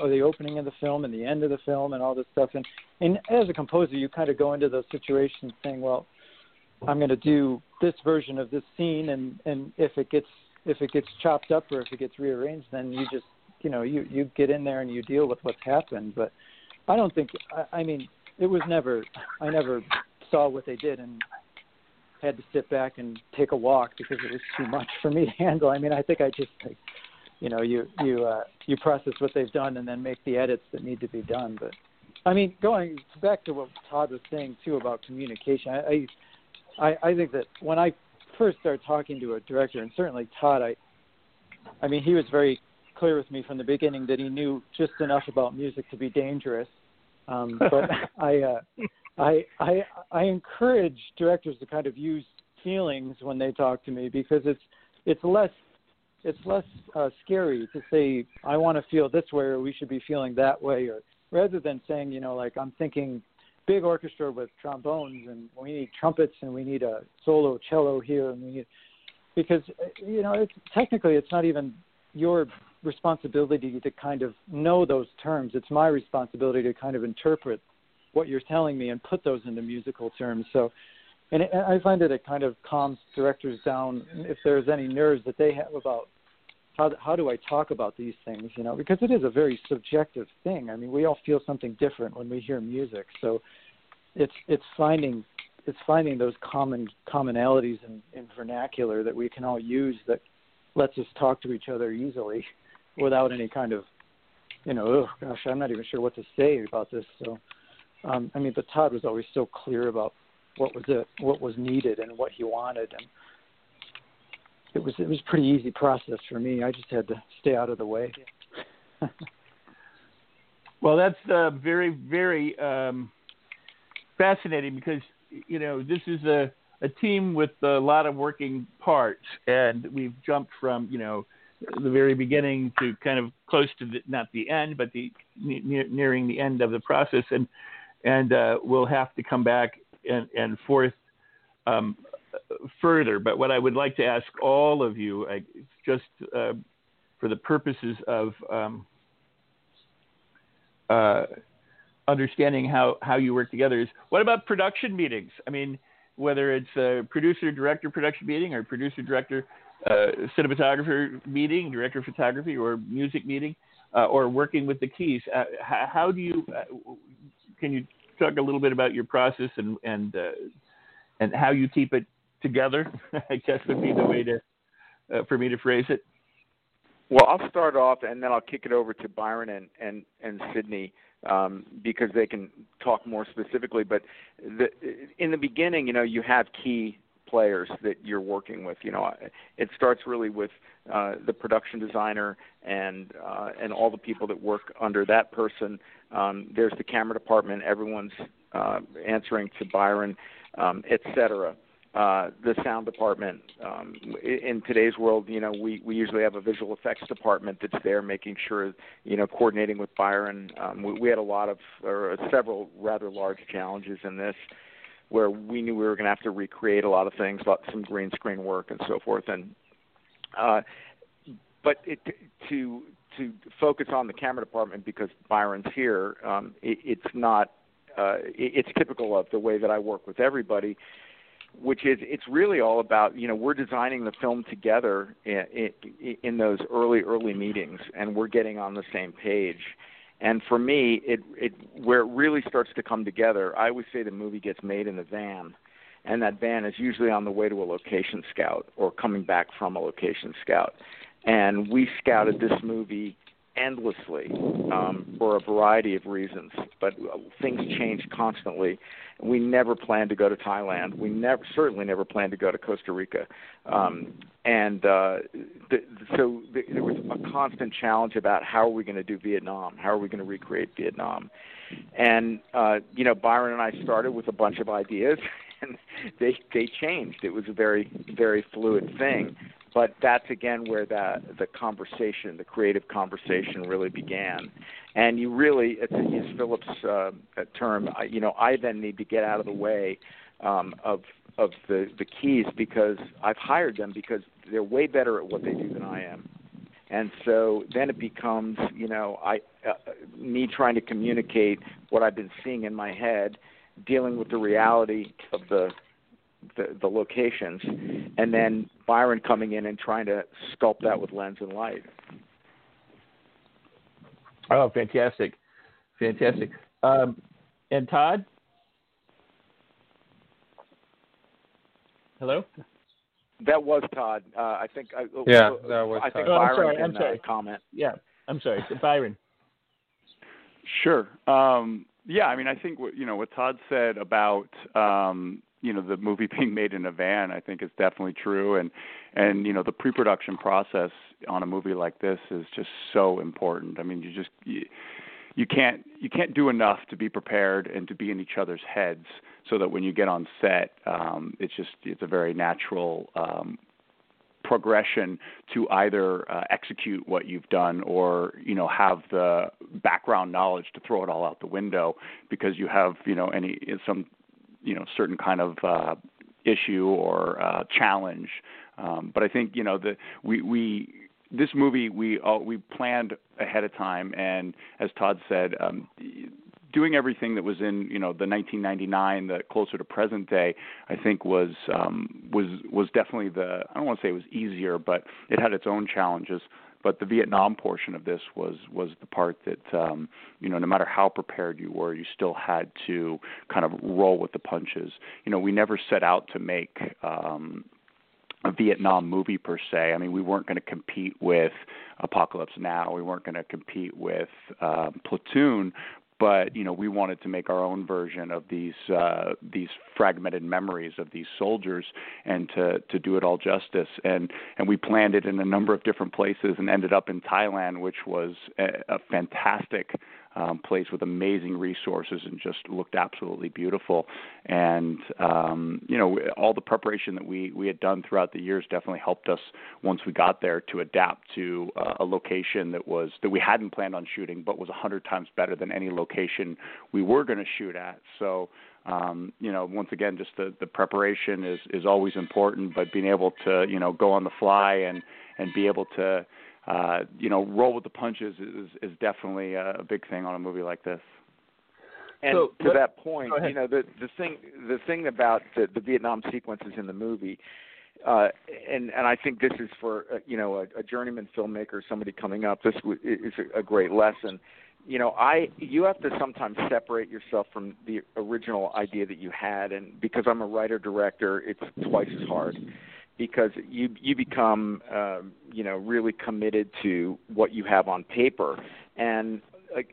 or the opening of the film and the end of the film and all this stuff. And and as a composer, you kind of go into those situations saying, well, I'm going to do this version of this scene, and and if it gets if it gets chopped up or if it gets rearranged, then you just you know you you get in there and you deal with what's happened. But I don't think I, I mean it was never I never saw what they did and had to sit back and take a walk because it was too much for me to handle. I mean I think I just like you know you you uh, you process what they've done and then make the edits that need to be done. But I mean going back to what Todd was saying too about communication, I I, I think that when I first started talking to a director and certainly Todd I I mean he was very clear with me from the beginning that he knew just enough about music to be dangerous. Um, <laughs> but I, uh, I, I, I encourage directors to kind of use feelings when they talk to me because it's it's less it's less uh, scary to say I want to feel this way or we should be feeling that way or rather than saying you know like I'm thinking big orchestra with trombones and we need trumpets and we need a solo cello here and we need because you know it's technically it's not even your responsibility to kind of know those terms. It's my responsibility to kind of interpret what you're telling me and put those into musical terms. So, and, it, I find that it kind of calms directors down if there's any nerves that they have about how how do I talk about these things, you know, because it is a very subjective thing. I mean, we all feel something different when we hear music. So, it's it's finding it's finding those common commonalities in, in vernacular that we can all use that lets us talk to each other easily <laughs> without any kind of, you know, oh gosh, I'm not even sure what to say about this. So, um, I mean, but Todd was always so clear about what was it, what was needed, and what he wanted, and it was it was pretty easy process for me. I just had to stay out of the way. <laughs> well, that's uh, very very um, fascinating because you know this is a a team with a lot of working parts, and we've jumped from you know the very beginning to kind of close to the, not the end, but the near, nearing the end of the process, and and uh, we'll have to come back and, and forth um, further. But what I would like to ask all of you, I, just uh, for the purposes of um, uh, understanding how, how you work together, is what about production meetings? I mean, whether it's a producer director production meeting or producer director uh, cinematographer meeting, director of photography, or music meeting, uh, or working with the keys. Uh, how, how, do you? Uh, can you talk a little bit about your process and and and how you keep it together? <laughs> I guess would be the way to uh, for me to phrase it. Well, I'll start off, and then I'll kick it over to Byron and and and Sidney um, because they can talk more specifically. But the, in the beginning, you know, you have key players that you're working with. You know, it starts really with uh, the production designer and uh, and all the people that work under that person. Um, there's the camera department. Everyone's uh, answering to Byron, um, et cetera. Uh, the sound department. Um, in today's world, you know, we, we usually have a visual effects department that's there making sure, you know, coordinating with Byron. Um, we, we had a lot of, or several rather large challenges in this where we knew we were going to have to recreate a lot of things, some green screen work and so forth. And uh, but it, to to focus on the camera department because Byron's here, um, it, it's not. Uh, it, it's typical of the way that I work with everybody, which is it's really all about you know we're designing the film together in, in, in those early early meetings, and we're getting on the same page and for me, it it where it really starts to come together. I always say the movie gets made in the van, and that van is usually on the way to a location scout or coming back from a location scout. And we scouted this movie endlessly um, for a variety of reasons, but things change constantly. We never planned to go to Thailand. We never, certainly never planned to go to Costa Rica, um, and uh, the, so the, there was a constant challenge about how are we going to do Vietnam? How are we going to recreate Vietnam? And uh, you know, Byron and I started with a bunch of ideas, <laughs> and they they changed. It was a very very fluid thing but that's again where the the conversation, the creative conversation, really began. And you really, it's use Philip's uh, term, you know, I then need to get out of the way um, of of the the keys because I've hired them because they're way better at what they do than I am. And so then it becomes, you know, I uh, me trying to communicate what I've been seeing in my head, dealing with the reality of the the, the locations, and then Byron coming in and trying to sculpt that with lens and light. Oh, fantastic, fantastic. Um, and Todd, hello. That was Todd. Uh, I think. I, yeah, that was. I think Todd. Byron oh, I'm sorry. can I'm sorry. Uh, comment. Yeah, I'm sorry, Byron. Sure. Um, yeah, I mean, I think what you know what Todd said about um, you know the movie <laughs> being made in a van i think is definitely true. And and you know the pre-production process on a movie like this is just so important. I mean you just you, you can't you can't do enough to be prepared and to be in each other's heads so that when you get on set um it's just it's a very natural um progression to either uh, execute what you've done or you know have the background knowledge to throw it all out the window because you have you know any some you know certain kind of uh, issue or uh, challenge. Um, but I think you know the we we this movie we uh, we planned ahead of time, and as Todd said, um, doing everything that was in you know the 1999, the closer to present day, I think was um, was was definitely the I don't want to say it was easier, but it had its own challenges but the Vietnam portion of this was was the part that um, you know no matter how prepared you were, you still had to kind of roll with the punches. You know, we never set out to make um, a Vietnam movie per se. I mean, we weren't going to compete with Apocalypse Now. We weren't going to compete with uh, Platoon, but you know we wanted to make our own version of these uh, these fragmented memories of these soldiers and to to do it all justice. And and we planned it in a number of different places and ended up in Thailand which was a, a fantastic um, place with amazing resources and just looked absolutely beautiful. And um, you know, all the preparation that we we had done throughout the years definitely helped us once we got there to adapt to uh, a location that was that we hadn't planned on shooting, but was a hundred times better than any location we were going to shoot at. So um, you know, once again, just the, the preparation is, is always important, but being able to, you know, go on the fly and, and be able to, uh, you know, roll with the punches is, is definitely a big thing on a movie like this. And So, to that point, you know, the the thing the thing about the, the Vietnam sequences in the movie, uh, and and I think this is for uh, you know a, a journeyman filmmaker, somebody coming up. This w- is a, a great lesson. You know, I you have to sometimes separate yourself from the original idea that you had, and because I'm a writer director, it's twice as hard because you you become um, you know really committed to what you have on paper and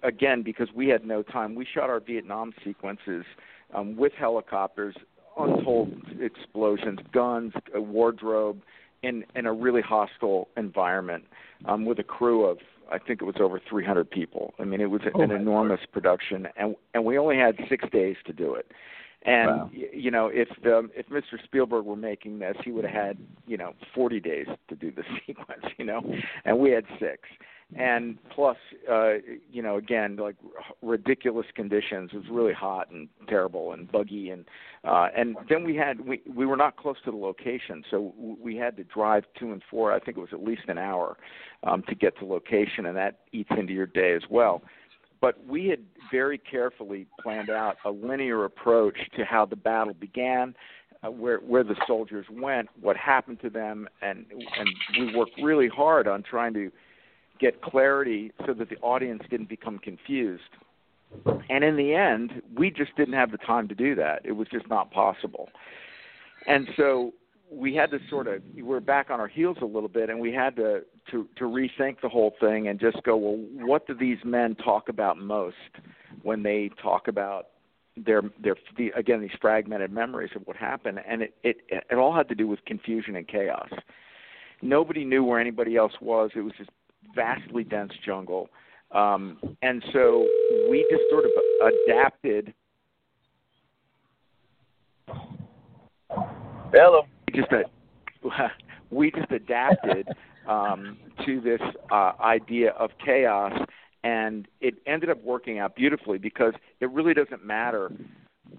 again because we had no time we shot our Vietnam sequences um, with helicopters untold explosions guns a wardrobe in in a really hostile environment um, with a crew of I think it was over 300 people. I mean, it was Oh an my enormous production, and and we only had six days to do it. And Wow. y you know, if um, if Mr. Spielberg were making this, he would have had you know 40 days to do the <laughs> sequence. You know, and we had six. And plus, uh, you know, again, like ridiculous conditions. It was really hot and terrible and buggy, and uh, and then we had we we were not close to the location, so we had to drive to and four. I think it was at least an hour um, to get to location, and that eats into your day as well but we had very carefully planned out a linear approach to how the battle began, uh, where where the soldiers went, what happened to them, and and we worked really hard on trying to get clarity so that the audience didn't become confused. And in the end, we just didn't have the time to do that. It was just not possible. And so we had to sort of we we're back on our heels a little bit and we had to to to rethink the whole thing and just go well what do these men talk about most when they talk about their their the, again these fragmented memories of what happened? And it it it all had to do with confusion and chaos. Nobody knew where anybody else was. It was this vastly dense jungle. Um and so we just sort of adapted. Hello. Just uh, <laughs> we just adapted um, to this uh, idea of chaos, and it ended up working out beautifully because it really doesn't matter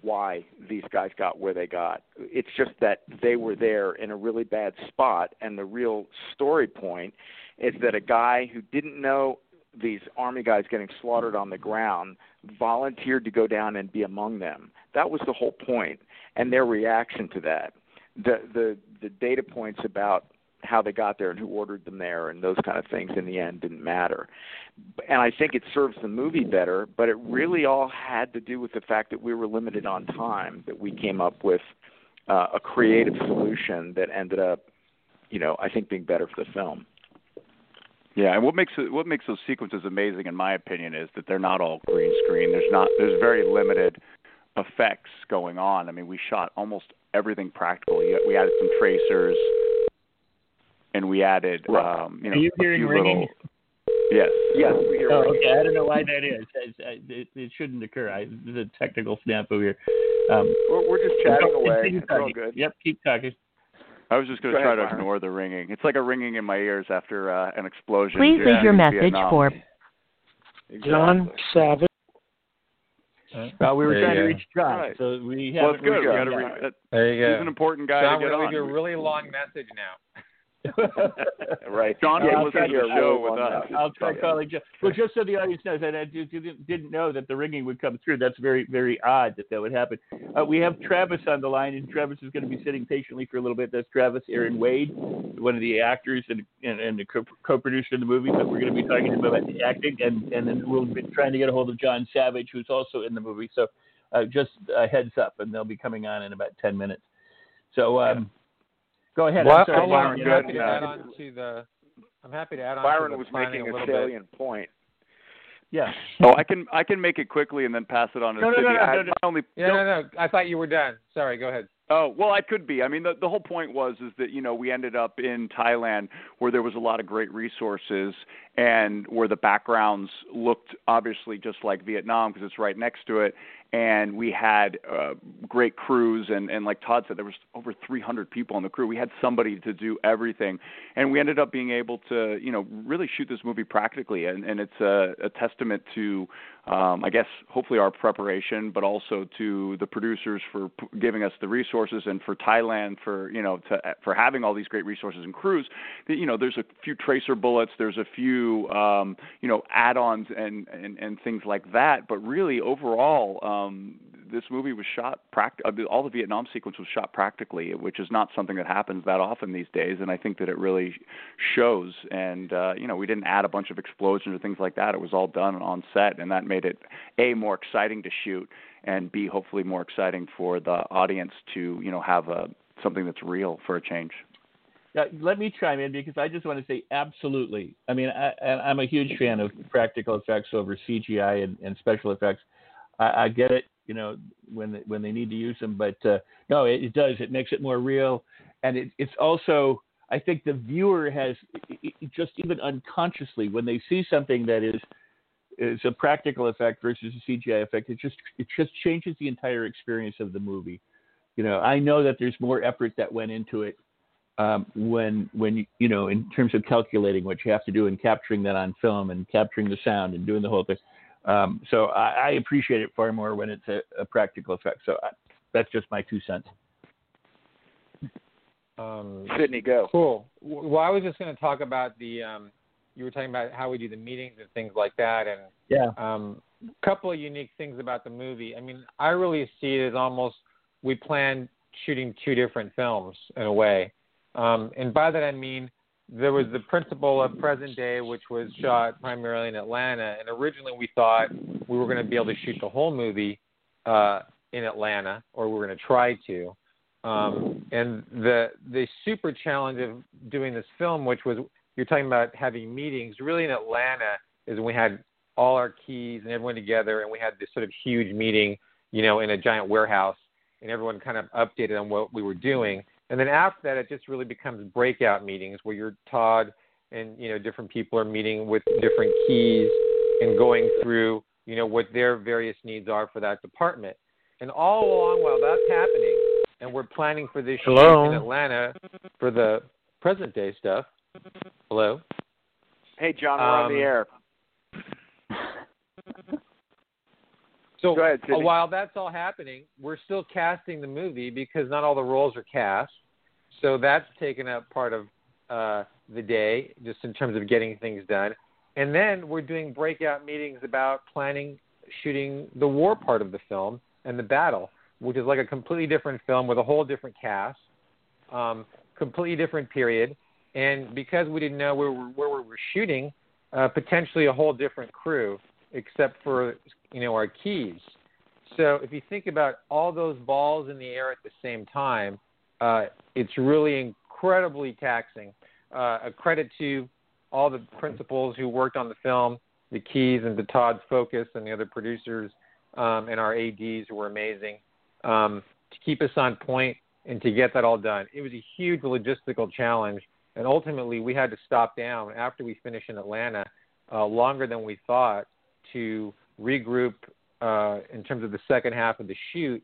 why these guys got where they got. It's just that they were there in a really bad spot, and the real story point is that a guy who didn't know these army guys getting slaughtered on the ground volunteered to go down and be among them. That was the whole point, and their reaction to that the the the data points about how they got there and who ordered them there and those kind of things in the end didn't matter. And I think it serves the movie better, but it really all had to do with the fact that we were limited on time, that we came up with uh, a creative solution that ended up, you know, I think being better for the film. Yeah, and what makes what makes those sequences amazing, in my opinion, is that they're not all green screen. There's not there's very limited effects going on. I mean, we shot almost everything practical. We we added some tracers, and we added Right. um, you know Are you a hearing few ringing? little. Yes. Yes, we hear Oh, ringing. okay. I don't know why that is. It's, uh, It, it shouldn't occur. I, there's a technical snap over here. Um, We're, we're just chatting no, away. It's all good. Yep, keep talking. I was just going Go to try ahead, to Byron. ignore the ringing. It's like a ringing in my ears after uh, an explosion. Please leave your message Vietnam. for John Savage. Uh, we were There trying to reach John, Right. so we Well, haven't it's good. We got to John. re- There you he's an important guy John, to we're get gonna on. leave a really long message now. <laughs> Right. John Yeah, can I'll listen try to to show one with us. message. I'll try Yeah. calling John. Well, just so the audience knows, and I did- didn't, didn't know that the ringing would come through. That's very, very odd that that would happen. Uh, we have Travis on the line, and Travis is going to be sitting patiently for a little bit. That's Travis Aaron Wade, one of the actors and and, and the co- co-producer of the movie. But we're going to be talking to him about the acting, and and then we'll be trying to get a hold of John Savage, who's also in the movie. So uh, just a heads up, and they'll be coming on in about ten minutes. So um, go ahead. Well, I'm sorry, Byron, I'm happy to add on to the. I'm happy to add on Byron to the was making a a little bit. salient point. Yeah. Oh, I can I can make it quickly and then pass it on to No, no, no, Sidney. no, I- no, no. only Yeah, no, no. I thought you were done. Sorry. Go ahead. Oh well, I could be. I mean, the the whole point was is that you know we ended up in Thailand where there was a lot of great resources and where the backgrounds looked obviously just like Vietnam because it's right next to it, and we had uh, great crews and and like Todd said, there was over 300 people on the crew. We had somebody to do everything, and we ended up being able to you know really shoot this movie practically, and and it's a, a testament to um, I guess hopefully our preparation, but also to the producers for p- giving us the resources and for Thailand for you know to, for having all these great resources and crews. You know, there's a few tracer bullets, there's a few um, you know add-ons and, and and things like that, but really overall. Um, this movie was shot pract- uh, all the Vietnam sequence was shot practically, which is not something that happens that often these days, and I think that it really shows. And uh, you know, we didn't add a bunch of explosions or things like that. It was all done on set, and that made it a more exciting to shoot, and b hopefully more exciting for the audience to you know have a something that's real for a change. Yeah, let me chime in because I just want to say absolutely. I mean, I, I'm a huge fan of practical effects over CGI and, and special effects. I, I get it you know when they, when they need to use them. But uh, no, it, it does. It makes it more real, and it, it's also I think the viewer has it, just even unconsciously when they see something that is is a practical effect versus a CGI effect, it just it just changes the entire experience of the movie. You know, I know that there's more effort that went into it um, when when you know in terms of calculating what you have to do and capturing that on film and capturing the sound and doing the whole thing. Um, so I, I, appreciate it far more when it's a, a practical effect. So I, that's just my two cents. Um, Sidney, go. Cool. Well, I was just going to talk about the. Um, you were talking about how we do the meetings and things like that, and yeah, um, a couple of unique things about the movie. I mean, I really see it as almost we planned shooting two different films in a way, um, and by that I mean there was the principle of present day, which was shot primarily in Atlanta. And originally, we thought we were going to be able to shoot the whole movie uh, in Atlanta, or we were going to try to. Um, and the the super challenge of doing this film, which was you're talking about having meetings, really in Atlanta, is when we had all our keys and everyone together, and we had this sort of huge meeting, you know, in a giant warehouse, and everyone kind of updated on what we were doing. And then after that, it just really becomes breakout meetings where you're Todd and you know different people are meeting with different keys and going through you know what their various needs are for that department. And all along while that's happening, and we're planning for this Hello? in Atlanta for the present day stuff. Hello. Hey, John, we're um, on the um, air. <laughs> So ahead, uh, while that's all happening, we're still casting the movie because not all the roles are cast. So that's taken up part of uh, the day, just in terms of getting things done. And then we're doing breakout meetings about planning shooting the war part of the film and the battle, which is like a completely different film with a whole different cast, um, completely different period. And because we didn't know where, where we were shooting, uh, potentially a whole different crew, except for you know, our keys. So if you think about all those balls in the air at the same time, uh, it's really incredibly taxing. Uh, a credit to all the principals who worked on the film, the keys, and to Todd's focus and the other producers um, and our ads who were amazing um, to keep us on point and to get that all done. It was a huge logistical challenge, and ultimately we had to stop down after we finished in Atlanta uh, longer than we thought to regroup uh, in terms of the second half of the shoot,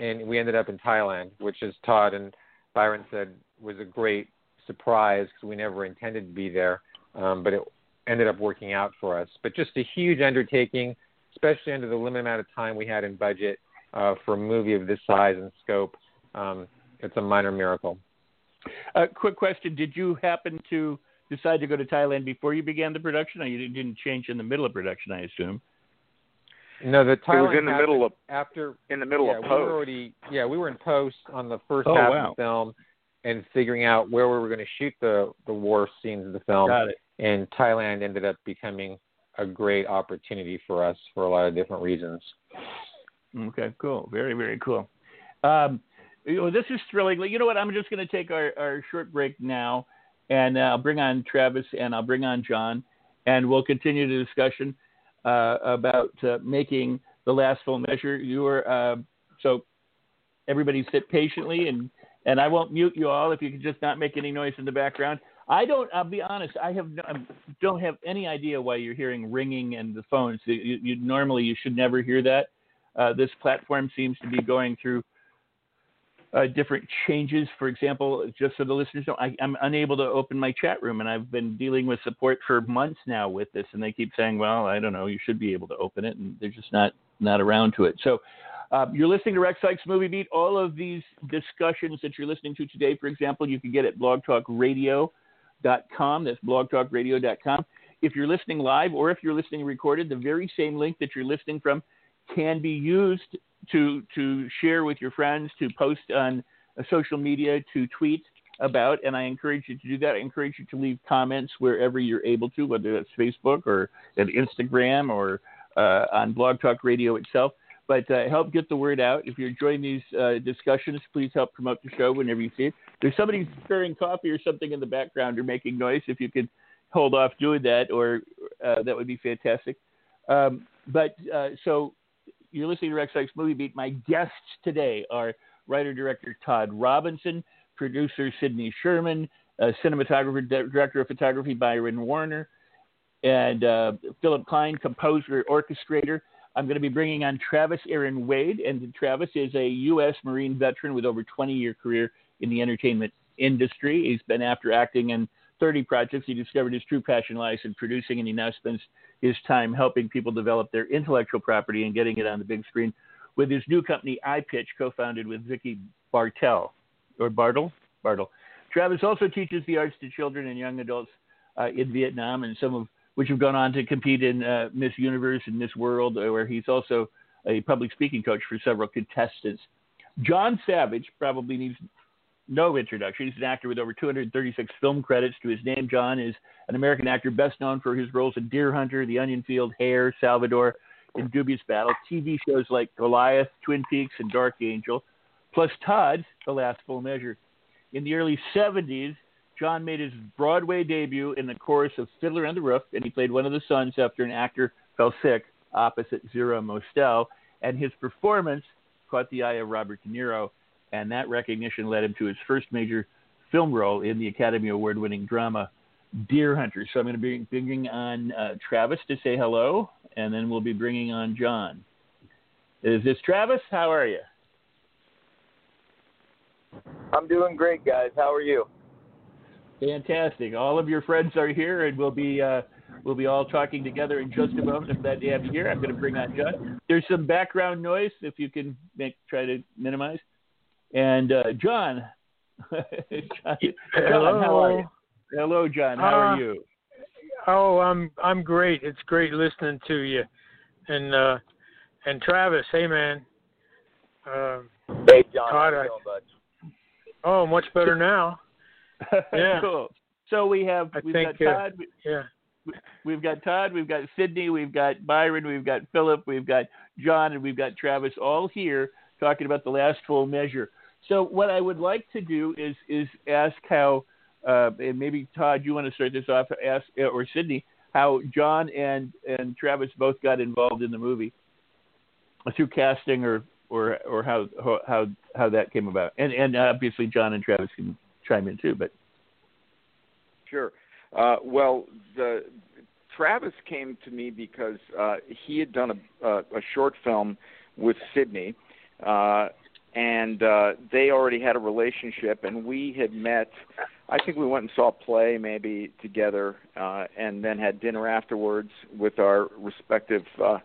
and we ended up in Thailand, which, as Todd and Byron said, was a great surprise because we never intended to be there, um, but it ended up working out for us. But just a huge undertaking, especially under the limited amount of time we had in budget uh, for a movie of this size and scope. Um, it's a minor miracle. Uh, quick question: Did you happen to decide to go to Thailand before you began the production, or you didn't change in the middle of production? I assume. No, the Thailand it was in the middle of after in the middle yeah, of post. We were already, yeah, we were in post on the first oh, half wow. of the film and figuring out where we were going to shoot the the war scenes of the film. Got it. And Thailand ended up becoming a great opportunity for us for a lot of different reasons. Okay, cool. Very, very cool. Um, you know, this is thrilling. You know what? I'm just going to take our, our short break now, and uh, I'll bring on Travis and I'll bring on John, and we'll continue the discussion uh, about uh, making the last full measure. You were uh, so everybody sit patiently and and I won't mute you all if you can just not make any noise in the background. I don't. I'll be honest. I have no, I don't have any idea why you're hearing ringing and the phones. You, you normally you should never hear that. Uh, this platform seems to be going through uh, different changes. For example, just so the listeners know, I, am unable to open my chat room, and I've been dealing with support for months now with this, and they keep saying, "Well, I don't know, you should be able to open it," and they're just not not around to it. So. Uh, you're listening to Rex Sikes Movie Beat. All of these discussions that you're listening to today, for example, you can get at blogtalkradio.com. That's blogtalkradio.com. If you're listening live or if you're listening recorded, the very same link that you're listening from can be used to to share with your friends, to post on uh, social media, to tweet about, and I encourage you to do that. I encourage you to leave comments wherever you're able to, whether that's Facebook or at Instagram or uh, on Blog Talk Radio itself. But uh, help get the word out. If you're enjoying these uh, discussions, please help promote the show whenever you see it. There's somebody stirring coffee or something in the background or making noise. If you could hold off doing that, or uh, that would be fantastic. Um, but uh, so you're listening to Rex Sikes Movie Beat. My guests today are writer director Todd Robinson, producer Sidney Sherman, uh, cinematographer director of photography Byron Werner, and uh, Philip Klein, composer orchestrator. I'm going to be bringing on Travis Aaron Wade, and Travis is a U.S. Marine veteran with over 20 year career in the entertainment industry. He's been after acting in 30 projects. He discovered his true passion lies in producing, and he now spends his time helping people develop their intellectual property and getting it on the big screen with his new company, iPitch, co-founded with Vicky Bartel or Bartle. Bartle. Travis also teaches the arts to children and young adults uh, in Vietnam, and some of which have gone on to compete in uh, Miss Universe and Miss World, uh, where he's also a public speaking coach for several contestants. John Savage probably needs no introduction. He's an actor with over 236 film credits to his name. John is an American actor best known for his roles in Deer Hunter, The Onion Field, Hair, Salvador, and Dubious Battle, TV shows like Goliath, Twin Peaks, and Dark Angel, plus Todd, The Last Full Measure. In the early 70s, John made his Broadway debut in the chorus of Fiddler on the Roof, and he played one of the sons after an actor fell sick opposite Zero Mostel, and his performance caught the eye of Robert De Niro and that recognition led him to his first major film role in the Academy Award winning drama Deer Hunter. So I'm going to be bringing on uh, Travis to say hello, and then we'll be bringing on John. Is this Travis? How are you? I'm doing great, guys. How are you? Fantastic. All of your friends are here, and we'll be uh, we'll be all talking together in just a moment. If that have here, I'm going to bring on John. There's some background noise. If you can make try to minimize. And uh, John, <laughs> John, Hello. how are you? Hello, John. How are Uh, you? Oh, I'm I'm great. It's great listening to you, and uh, and Travis. Hey, man. Uh, Hey, John. How Todd, you I- doing, bud? oh, much better now. <laughs> Yeah. cool. So we have I we've think, got uh, Todd. Yeah. We've got Todd. We've got Sidney. We've got Byron. We've got Philip. We've got John, and we've got Travis. All here talking about the last full measure. So what I would like to do is is ask how, uh, and maybe Todd, you want to start this off, ask or Sidney, how John and and Travis both got involved in the movie through casting or or or how how how that came about, and and obviously John and Travis can chime in too, but Sure. Uh, well, the Travis came to me because uh, he had done a, a, a short film with Sidney, uh, and uh, they already had a relationship, and we had met. I think we went and saw a play maybe together, uh, and then had dinner afterwards with our respective uh,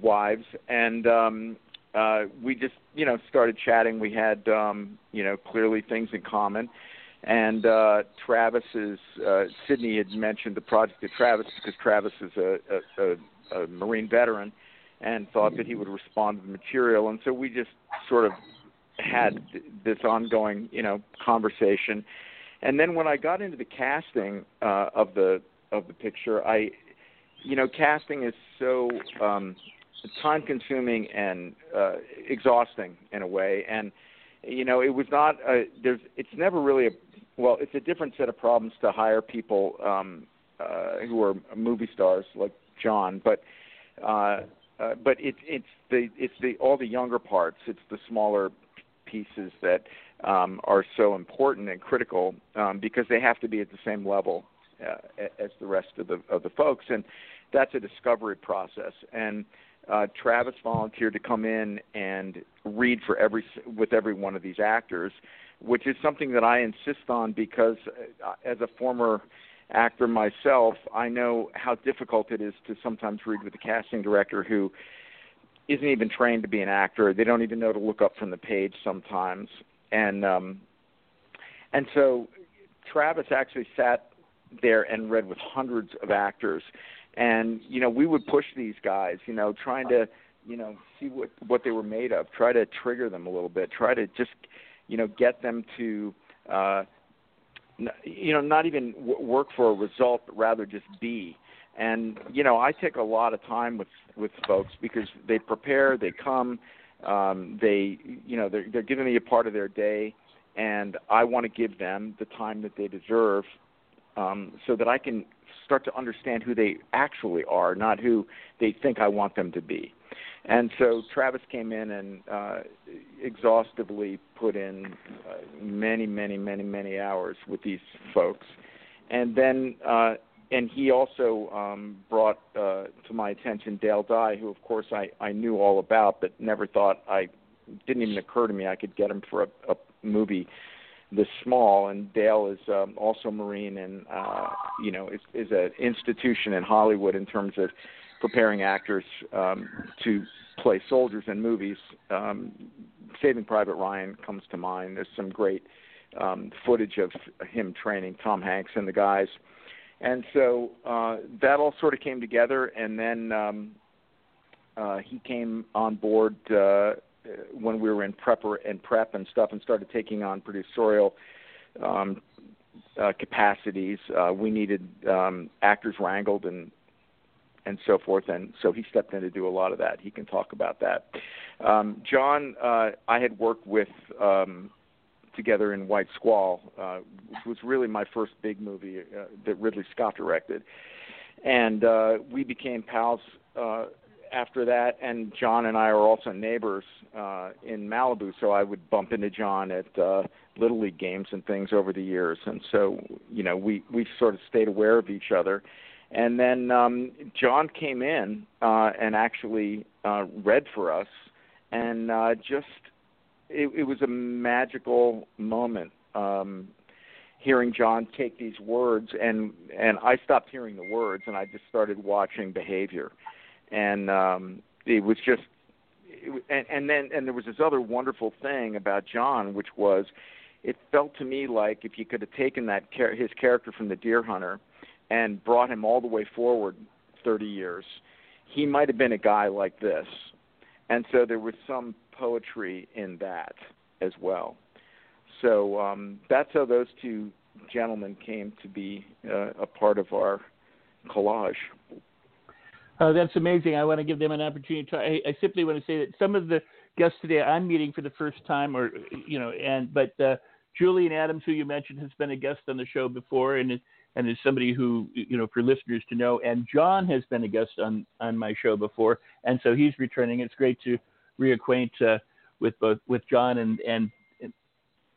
wives, and um, uh, we just you know started chatting. We had um, you know clearly things in common and uh, Travis is uh, Sidney had mentioned the project to Travis because Travis is a, a, a, a Marine veteran and thought that he would respond to the material, and so we just sort of had this ongoing, you know, conversation. And then when I got into the casting uh, of the of the picture, I, you know, casting is so um, time consuming and uh, exhausting in a way, and you know, it was not a, there's it's never really a well, it's a different set of problems to hire people um, uh, who are movie stars like John, but uh, uh, but it's it's the it's the all the younger parts. It's the smaller pieces that um, are so important and critical um, because they have to be at the same level uh, as the rest of the of the folks, and that's a discovery process. And uh, Travis volunteered to come in and read for every with every one of these actors, which is something that I insist on because uh, as a former actor myself, I know how difficult it is to sometimes read with the casting director who isn't even trained to be an actor. They don't even know to look up from the page sometimes, and um, and so Travis actually sat there and read with hundreds of actors, and you know we would push these guys, you know, trying to you know see what what they were made of, try to trigger them a little bit, try to just you know get them to uh, you know not even work for a result, but rather just be and you know i take a lot of time with with folks because they prepare they come um they you know they're they're giving me a part of their day and i want to give them the time that they deserve um so that i can start to understand who they actually are not who they think i want them to be. And so travis came in and uh exhaustively put in uh, many many many many hours with these folks. And then uh and he also um, brought uh, to my attention Dale Dye, who of course I, I knew all about, but never thought I didn't even occur to me I could get him for a, a movie this small. And Dale is um, also Marine, and uh, you know is, is an institution in Hollywood in terms of preparing actors um, to play soldiers in movies. Um, Saving Private Ryan comes to mind. There's some great um, footage of him training Tom Hanks and the guys and so uh, that all sort of came together, and then um, uh, he came on board uh, when we were in prep and prep and stuff, and started taking on producerial um, uh, capacities. Uh, we needed um, actors wrangled and and so forth, and so he stepped in to do a lot of that. He can talk about that. Um, John, uh, I had worked with um, together in White Squall, uh, which was really my first big movie uh, that Ridley Scott directed. And uh, we became pals uh, after that. And John and I are also neighbors uh, in Malibu, so I would bump into John at uh, little league games and things over the years. And so, you know, we we sort of stayed aware of each other. And then um, John came in uh, and actually uh, read for us, and uh, just it, it was a magical moment um, hearing John take these words and and I stopped hearing the words and I just started watching behavior, and um, it was just it, and and then and there was this other wonderful thing about John which was it felt to me like if you could have taken that his character from the Deer Hunter and brought him all the way forward 30 years, he might have been a guy like this. And so there was some poetry in that as well. So um, that's how those two gentlemen came to be uh, a part of our collage. Uh, that's amazing. I want to give them an opportunity to. I, I, simply want to say that some of the guests today I'm meeting for the first time, or you know, and but uh, Julian Adams, who you mentioned, has been a guest on the show before, and and is somebody who you know for listeners to know. And John has been a guest on on my show before, and so he's returning. It's great to reacquaint uh, with both with John and and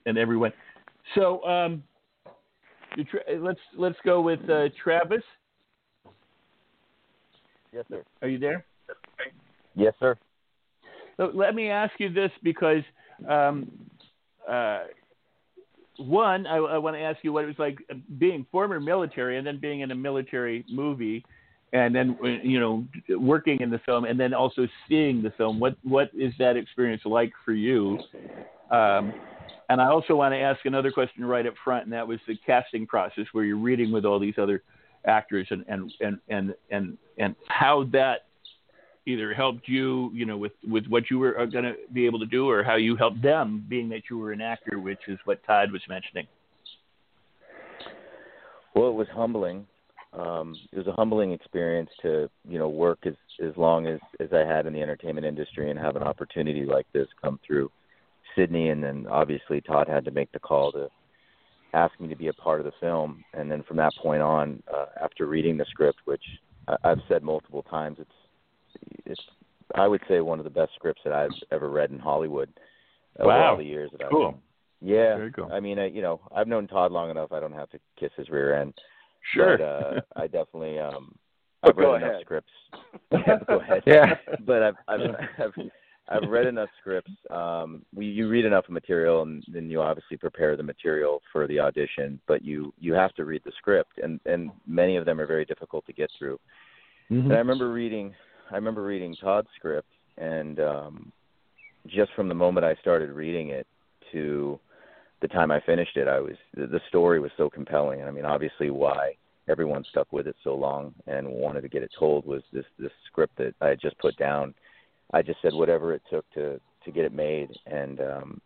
and everyone. So um, let's let's go with uh, Travis. Yes, sir. Are you there? Yes, sir. So let me ask you this because um, uh, one, I, I want to ask you what it was like being former military and then being in a military movie and then you know working in the film and then also seeing the film. What what is that experience like for you? Um, and i also want to ask another question right up front and that was the casting process where you're reading with all these other actors and and and and and, and how that either helped you you know with with what you were going to be able to do or how you helped them being that you were an actor which is what todd was mentioning. Well it was humbling. Um, it was a humbling experience to you know work as as long as as I had in the entertainment industry and have an opportunity like this come through Sidney, and then obviously Todd had to make the call to ask me to be a part of the film, and then from that point on, uh, after reading the script, which I've said multiple times, it's it's I would say one of the best scripts that I've ever read in Hollywood. over Wow. all the years that I've Cool. been- Yeah, Very cool. I mean, I, you know, I've known Todd long enough. I don't have to kiss his rear end. Sure. But, uh, I <laughs> definitely um But I've read go enough ahead. scripts. <laughs> yeah, go ahead. Yeah. But I've I've I've, I've read enough scripts. Um, we, you read enough material, and then you obviously prepare the material for the audition. But you you have to read the script, and and many of them are very difficult to get through. Mhm. And I remember reading I remember reading Todd's script, and um, just from the moment I started reading it to the time I finished it, I was the, story was so compelling. I mean, obviously, why everyone stuck with it so long and wanted to get it told was this this script that I had just put down. I just said whatever it took to to get it made, and um,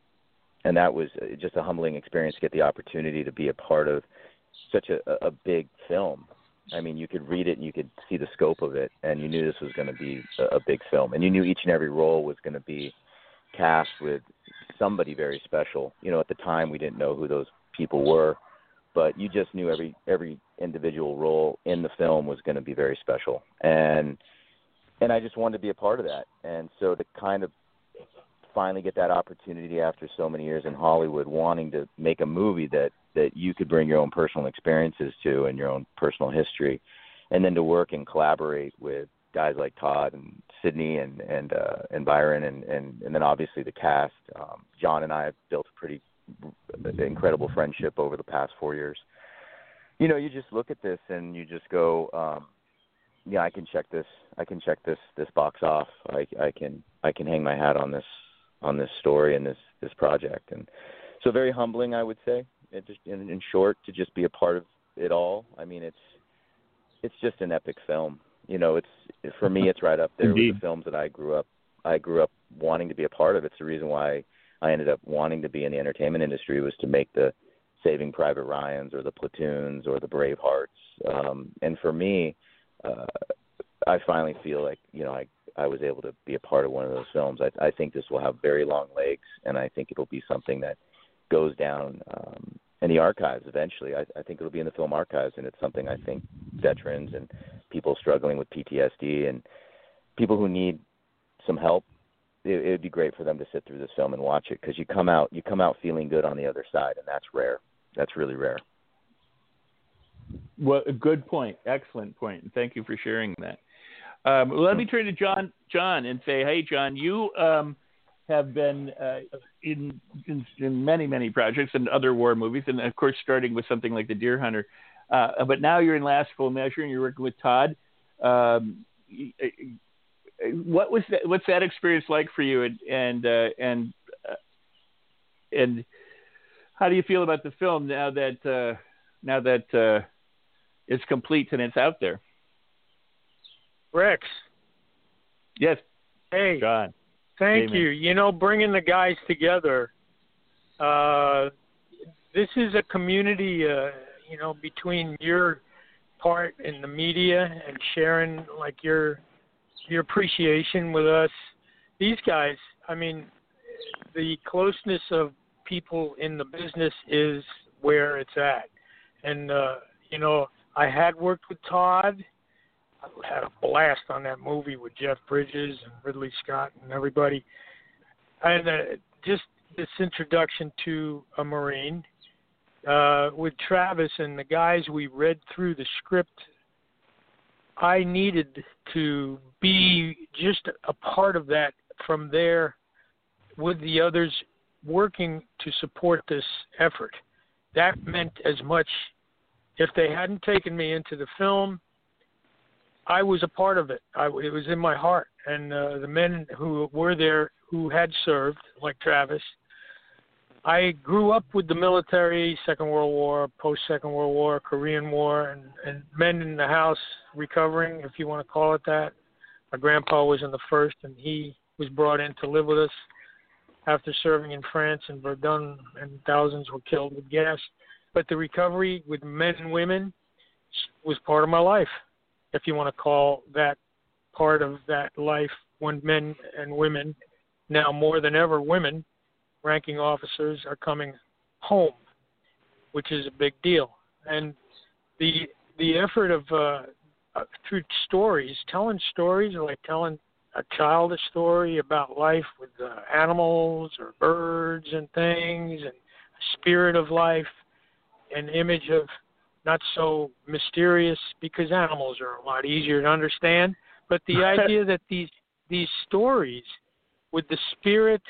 and that was just a humbling experience to get the opportunity to be a part of such a, a big film. I mean, you could read it and you could see the scope of it, and you knew this was going to be a, a big film, and you knew each and every role was going to be cast with somebody very special. You know, at the time we didn't know who those people were, but you just knew every every individual role in the film was going to be very special, and and I just wanted to be a part of that, and so to kind of finally get that opportunity after so many years in Hollywood, wanting to make a movie that that you could bring your own personal experiences to and your own personal history, and then to work and collaborate with guys like Todd and Sidney and and uh, and Byron and and and then obviously the cast. Um, John and I have built a pretty incredible friendship over the past four years. You know, you just look at this and you just go, um, yeah, I can check this. I can check this this box off. I I can I can hang my hat on this on this story and this this project. And so very humbling I would say it just in, in short to just be a part of it all. I mean it's it's just an epic film. You know it's for me it's right up there with the films that I grew up I grew up wanting to be a part of. It's the reason why I ended up wanting to be in the entertainment industry was to make the Saving Private Ryan's or the Platoons or the Bravehearts. Um and for me uh I finally feel like you know I I was able to be a part of one of those films. I, I think this will have very long legs, and I think it'll be something that goes down um, in the archives eventually. I, I think it'll be in the film archives, and it's something I think veterans and people struggling with PTSD and people who need some help. It, would be great for them to sit through this film and watch it because you come out you come out feeling good on the other side, and that's rare. That's really rare. Well, a good point. Excellent point. Thank you for sharing that. Um, let me turn to John. John, and say, hey, John, you um, have been uh, in, in in many many projects and other war movies, and of course, starting with something like The Deer Hunter. Uh, but now you're in Last Full Measure, and you're working with Todd. Um, what was that? What's that experience like for you? And and uh, and uh, and how do you feel about the film now that uh, now that uh, it's complete and it's out there? Rex, Yes, hey, John. thank you. You know, bringing the guys together. Uh, this is a community, uh, you know, between your part in the media and sharing like your your appreciation with us. These guys, I mean, the closeness of people in the business is where it's at. And uh, you know, I had worked with Todd. Had a blast on that movie with Jeff Bridges and Ridley Scott and everybody. And uh, just this introduction to a Marine uh, with Travis and the guys, we read through the script. I needed to be just a part of that from there with the others working to support this effort. That meant as much. If they hadn't taken me into the film, I was a part of it. I, it was in my heart, and uh, the men who were there who had served, like Travis. I grew up with the military, Second World War, post Second World War, Korean War, and, and men in the house recovering, if you want to call it that. My grandpa was in the first, and he was brought in to live with us after serving in France and Verdun, and thousands were killed with gas. But the recovery with men and women was part of my life if you want to call that part of that life when men and women, now more than ever women, ranking officers are coming home, which is a big deal. And the the effort of uh, uh, through stories, telling stories, like telling a child a story about life with uh, animals or birds and things and spirit of life, an image of not so mysterious because animals are a lot easier to understand. But the <laughs> idea that these these stories with the spirit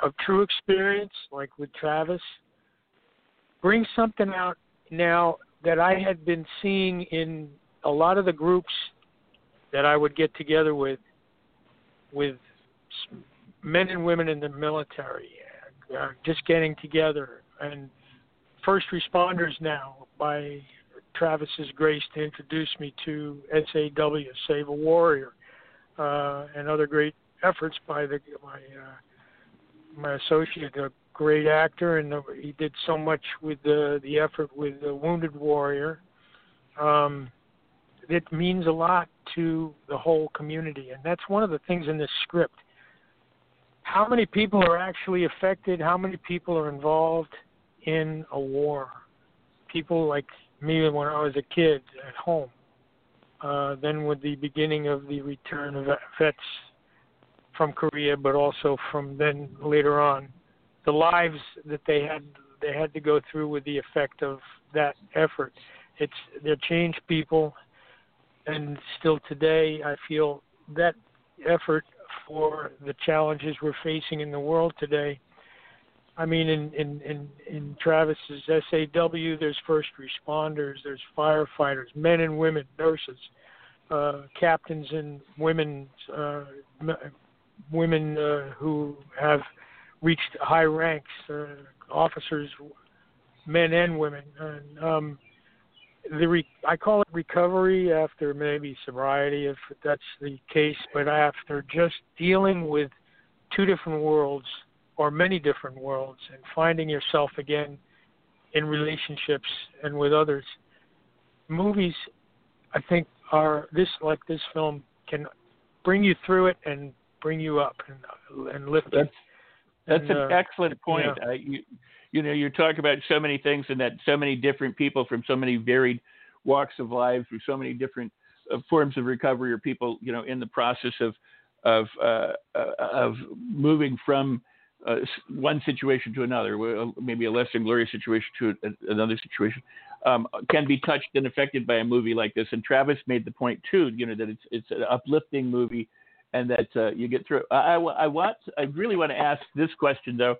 of true experience, like with Travis, bring something out now that I had been seeing in a lot of the groups that I would get together with, with men and women in the military, uh, just getting together, and first responders now by Travis's grace to introduce me to SAW, Save a Warrior, uh, and other great efforts by the my uh, my associate, a great actor, and he did so much with the the effort with the Wounded Warrior. Um, it means a lot to the whole community, and that's one of the things in this script. How many people are actually affected? How many people are involved in a war? People like me when I was a kid at home. Uh, then with the beginning of the return of vets from Korea, but also from then later on, the lives that they had they had to go through with the effect of that effort. It's they changed people, and still today I feel that effort for the challenges we're facing in the world today I mean, in in in, in Travis's SAW, there's first responders, there's firefighters, men and women, nurses, uh, captains and women, uh, women uh, who have reached high ranks, uh, officers, men and women. And um, the re- I call it recovery after maybe sobriety, if that's the case, but after just dealing with two different worlds or many different worlds and finding yourself again in relationships and with others. Movies, I think, are this like this film can bring you through it and bring you up and and lift that's, you. That's and, an uh, excellent point. yeah. You, you know, you're talking about so many things and that so many different people from so many varied walks of life, through so many different uh, forms of recovery, or people, you know, in the process of of uh, uh, of moving from uh, one situation to another, maybe a less than glorious situation to another situation, um, can be touched and affected by a movie like this. And Travis made the point too, you know, that it's it's an uplifting movie, and that uh, you get through. I, I, I, want, I really want to ask this question though,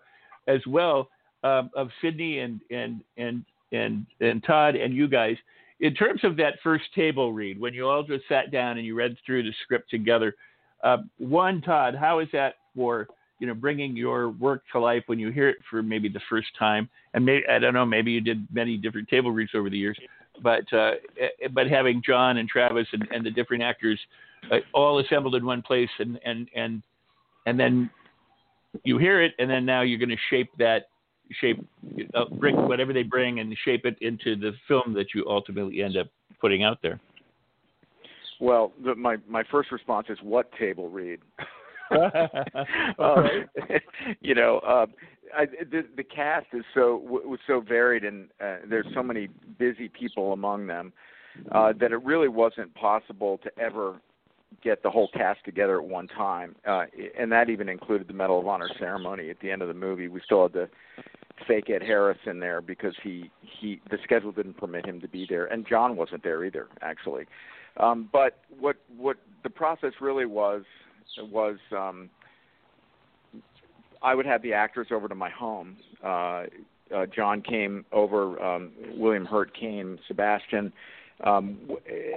as well, um, of Sydney and and and and and Todd and you guys. In terms of that first table read, when you all just sat down and you read through the script together, uh, one, Todd, how is that for you know, bringing your work to life when you hear it for maybe the first time. And maybe I don't know, maybe you did many different table reads over the years, but uh, eh, but having John and Travis and, and the different actors uh, all assembled in one place, and and and and then you hear it, and then now you're going to shape that shape uh, bring whatever they bring and shape it into the film that you ultimately end up putting out there. Well, the, my my first response is what table read. <laughs> <laughs> um, <laughs> you know, uh, I, the, the cast is so was so varied, and uh, there's so many busy people among them uh, that it really wasn't possible to ever get the whole cast together at one time, uh, and that even included the Medal of Honor ceremony at the end of the movie. We still had to fake Ed Harris in there because he he the schedule didn't permit him to be there, and John wasn't there either, actually. Um, but what what the process really was was um, I would have the actors over to my home. Uh, uh, John came over, um, William Hurt came, Sebastian, um,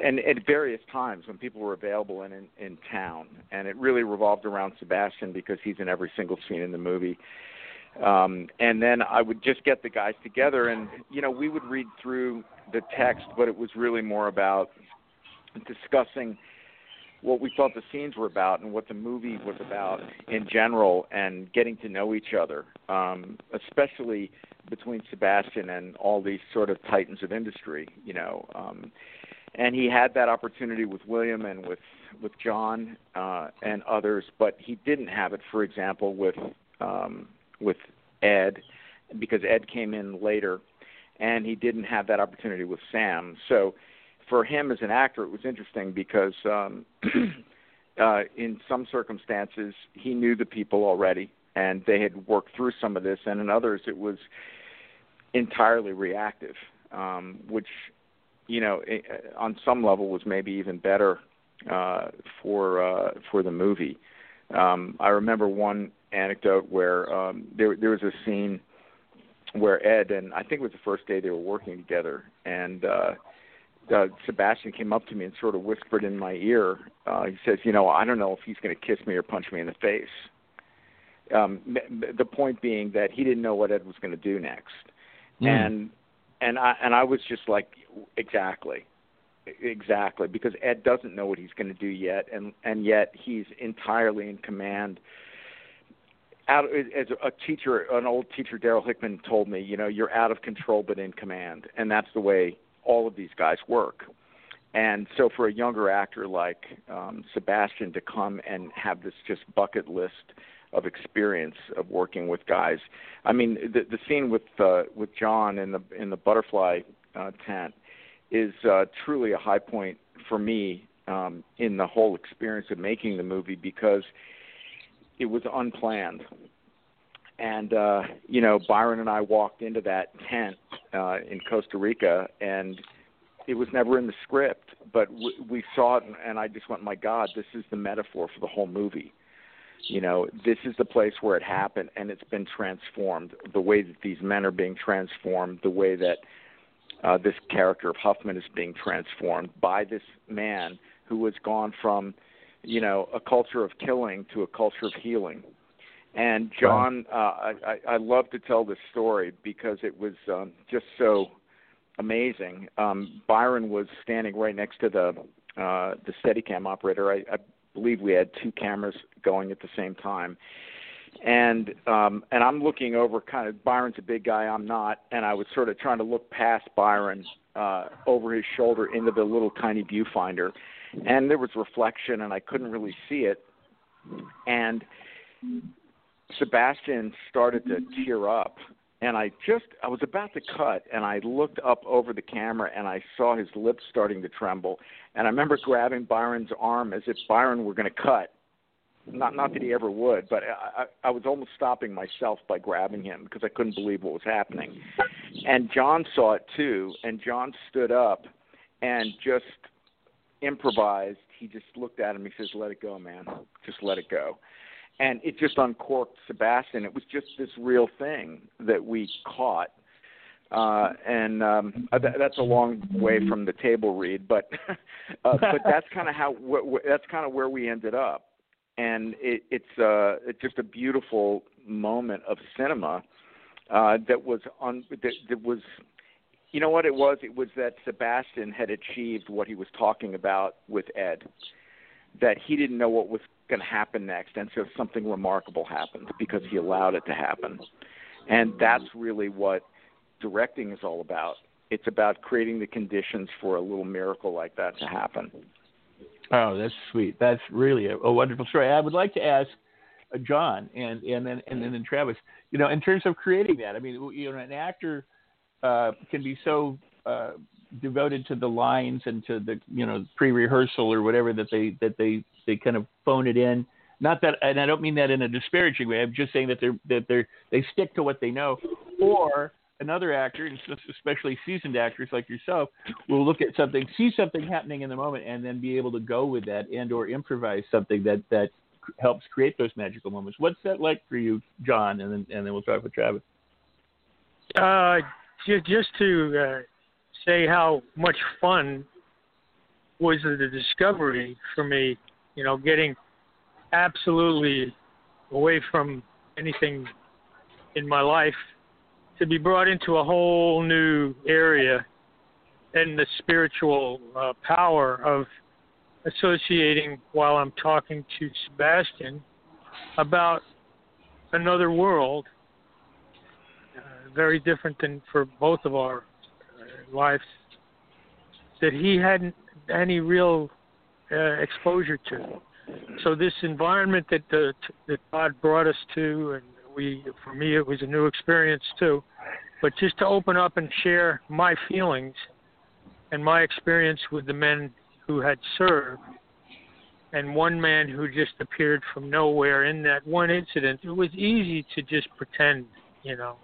and at various times when people were available in, in in town, and it really revolved around Sebastian because he's in every single scene in the movie. Um, and then I would just get the guys together, and you know we would read through the text, but it was really more about discussing what we thought the scenes were about and what the movie was about in general and getting to know each other um especially between Sebastian and all these sort of titans of industry you know um and he had that opportunity with William and with with John uh and others but he didn't have it for example with um with Ed because Ed came in later and he didn't have that opportunity with Sam. So for him as an actor, it was interesting because um, <clears throat> uh, in some circumstances, he knew the people already, and they had worked through some of this, and in others, it was entirely reactive, um, which, you know, on some level was maybe even better uh, for uh, for the movie. Um, I remember one anecdote where um, there there was a scene where Ed and I think it was the first day they were working together, and uh, uh, Sebastian came up to me and sort of whispered in my ear. Uh, he says, "You know, I don't know if he's going to kiss me or punch me in the face." Um, the point being that he didn't know what Ed was going to do next, mm. and and I and I was just like, exactly, exactly, because Ed doesn't know what he's going to do yet, and and yet he's entirely in command. Out as a teacher, an old teacher, Darryl Hickman told me, you know, you're out of control but in command, and that's the way all of these guys work. And so, for a younger actor like um, Sebastian to come and have this just bucket list of experience of working with guys, I mean, the, the scene with uh, with John in the in the butterfly uh, tent is uh, truly a high point for me um, in the whole experience of making the movie because it was unplanned and uh, you know Byron and I walked into that tent uh, in Costa Rica, and it was never in the script, but w- we saw it, and, I just went, "My God, this is the metaphor for the whole movie." You know, this is the place where it happened, and it's been transformed. The way that these men are being transformed, the way that uh, this character of Huffman is being transformed by this man who has gone from, you know, a culture of killing to a culture of healing and John, uh, I, I love to tell this story because it was um, just so amazing. Um, Byron was standing right next to the uh, the Steadicam operator. I, I believe we had two cameras going at the same time, and um, and I'm looking over. Kind of Byron's a big guy, I'm not, and I was sort of trying to look past Byron uh, over his shoulder into the little tiny viewfinder, and there was reflection, and I couldn't really see it, and Sebastian started to tear up and I just I was about to cut and I looked up over the camera and I saw his lips starting to tremble and I remember grabbing Byron's arm as if Byron were going to cut. Not not that he ever would, but I, I was almost stopping myself by grabbing him because I couldn't believe what was happening. And John saw it too, and John stood up and just improvised. He just looked at him. He says, "Let it go, man. Just let it go." And it just uncorked Sebastian. It was just this real thing that we caught. Uh, and um, uh, that, that's a long way from the table read, but <laughs> uh, but that's <laughs> kind of how wh- wh- that's kind of where we ended up, and it, it's uh, it's just a beautiful moment of cinema uh, that was on that, that was you know what it was it was that Sebastian had achieved what he was talking about with Ed that he didn't know what was going to happen next, and so something remarkable happened because he allowed it to happen. And that's really what directing is all about. It's about creating the conditions for a little miracle like that to happen. Oh, that's sweet. That's really a, a wonderful story. I would like to ask uh, John and and then and then Travis. You know, in terms of creating that, I mean, you know, an actor uh, can be so uh, devoted to the lines and to the you know pre-rehearsal or whatever that they that they they kind of phone it in. Not that, and I don't mean that in a disparaging way. I'm just saying that they're that they're they stick to what they know. Or another actor, especially seasoned actors like yourself, will look at something, see something happening in the moment, and then be able to go with that and or improvise something that that helps create those magical moments. What's that like for you, John? And then and then we'll talk with Travis. Uh, just to uh, say how much fun was the discovery for me. You know, getting absolutely away from anything in my life to be brought into a whole new area and the spiritual uh, power of associating while I'm talking to Sebastian about another world, uh, very different than for both of our life that he hadn't any real uh, exposure to. So this environment that uh, that God brought us to, and we, for me, it was a new experience too. But just to open up and share my feelings and my experience with the men who had served, and one man who just appeared from nowhere in that one incident, it was easy to just pretend, you know.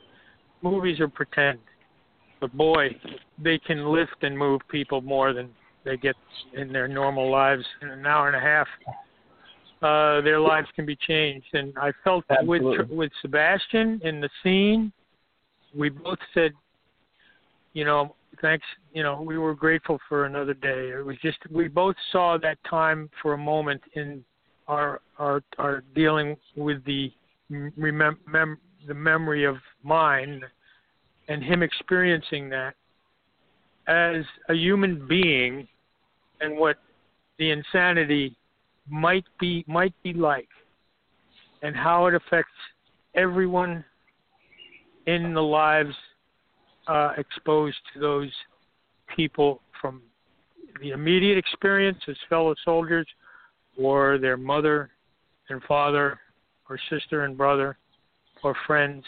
Movies are pretend. But boy, they can lift and move people more than they get in their normal lives in an hour and a half. Uh, their lives can be changed, and I felt with with Sebastian in the scene, we both said, you know, thanks. You know, we were grateful for another day. It was just we both saw that time for a moment in our our our dealing with the remem- mem- the memory of mine and him experiencing that as a human being and what the insanity might be might be like and how it affects everyone in the lives uh, exposed to those people from the immediate experience as fellow soldiers or their mother and father or sister and brother or friends.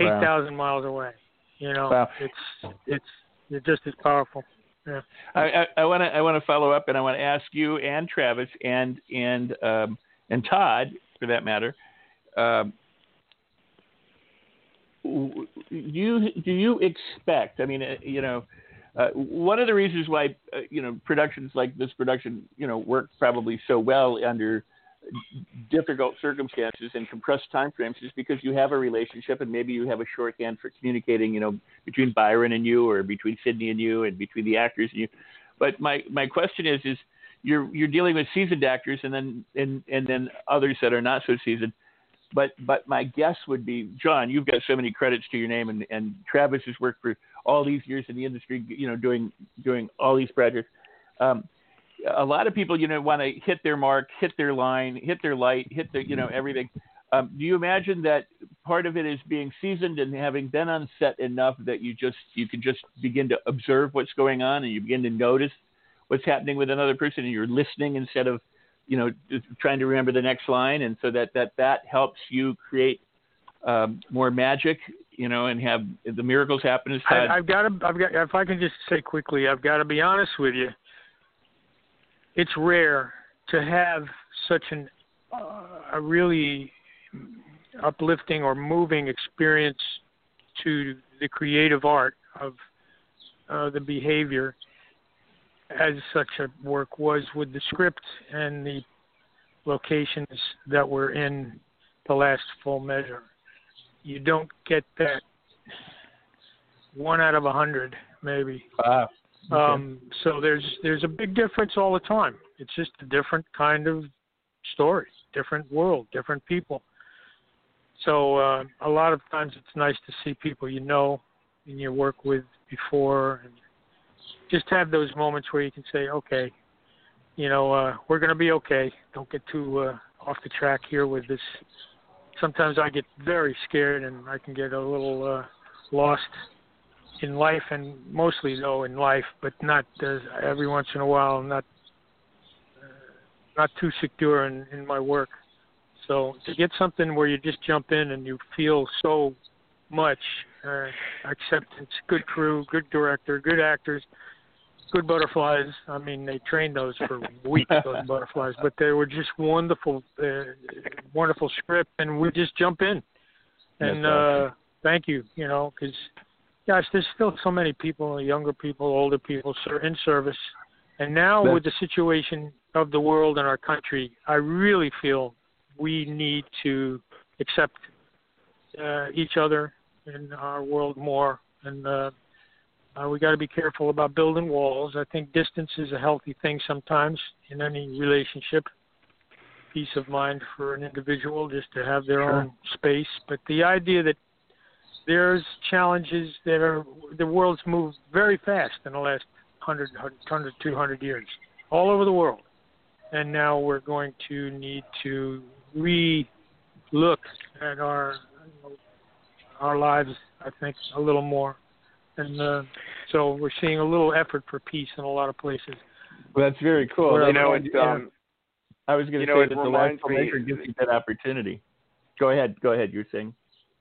Eight thousand miles away. You know, Wow. it's it's it's just as powerful. Yeah. I want to I want to follow up, and I want to ask you and Travis and and um, and Todd, for that matter. Um, w- you do you expect? I mean, uh, you know, uh, one of the reasons why uh, you know productions like this production you know work probably so well under difficult circumstances and compressed time frames is because you have a relationship and maybe you have a shorthand for communicating, you know, between Byron and you or between Sidney and you and between the actors and you. But my, my question is is you're you're dealing with seasoned actors and then and, and then others that are not so seasoned. But but my guess would be John, you've got so many credits to your name and, and Travis has worked for all these years in the industry, you know, doing doing all these projects. Um, a lot of people, you know, want to hit their mark, hit their line, hit their light, hit the, you know, everything. Um, do you imagine that part of it is being seasoned and having been on set enough that you just you can just begin to observe what's going on and you begin to notice what's happening with another person and you're listening instead of, you know, trying to remember the next line and so that that that helps you create um, more magic, you know, and have the miracles happen as I, I've got to. I've got. If I can just say quickly, I've got to be honest with you. It's rare to have such an uh, a really uplifting or moving experience to the creative art of uh, the behavior as such a work was with the script and the locations that were in the last full measure. You don't get that one out of a hundred, maybe. Wow. Okay. Um, so there's there's a big difference all the time. It's just a different kind of story, different world, different people. So uh, a lot of times it's nice to see people you know and you work with before, and just have those moments where you can say, okay, you know, uh, we're going to be okay. Don't get too uh, off the track here with this. Sometimes I get very scared and I can get a little uh, lost in life and mostly though in life, but not uh, every once in a while. Not uh, not too secure in, in my work. So to get something where you just jump in and you feel so much uh, acceptance, good crew, good director, good actors, good butterflies. I mean, they trained those for <laughs> weeks, those butterflies, but they were just wonderful, uh, wonderful script, and we just jump in. And That's awesome. uh, thank you, you know, because gosh, there's still so many people, younger people, older people, in service. And now That's- with the situation of the world and our country, I really feel we need to accept uh, each other in our world more, and uh, uh, we got to be careful about building walls. I think distance is a healthy thing sometimes in any relationship. Peace of mind for an individual just to have their Sure. own space, but the idea that there's challenges that are the world's moved very fast in the last 100, 100 200 years all over the world and now we're going to need to re-look at our our lives i think a little more and uh, so we're seeing a little effort for peace in a lot of places Well, that's very cool. You know, And, um, I was going you to know, say that the last me- gives you that opportunity. Go ahead. Go ahead. You're saying.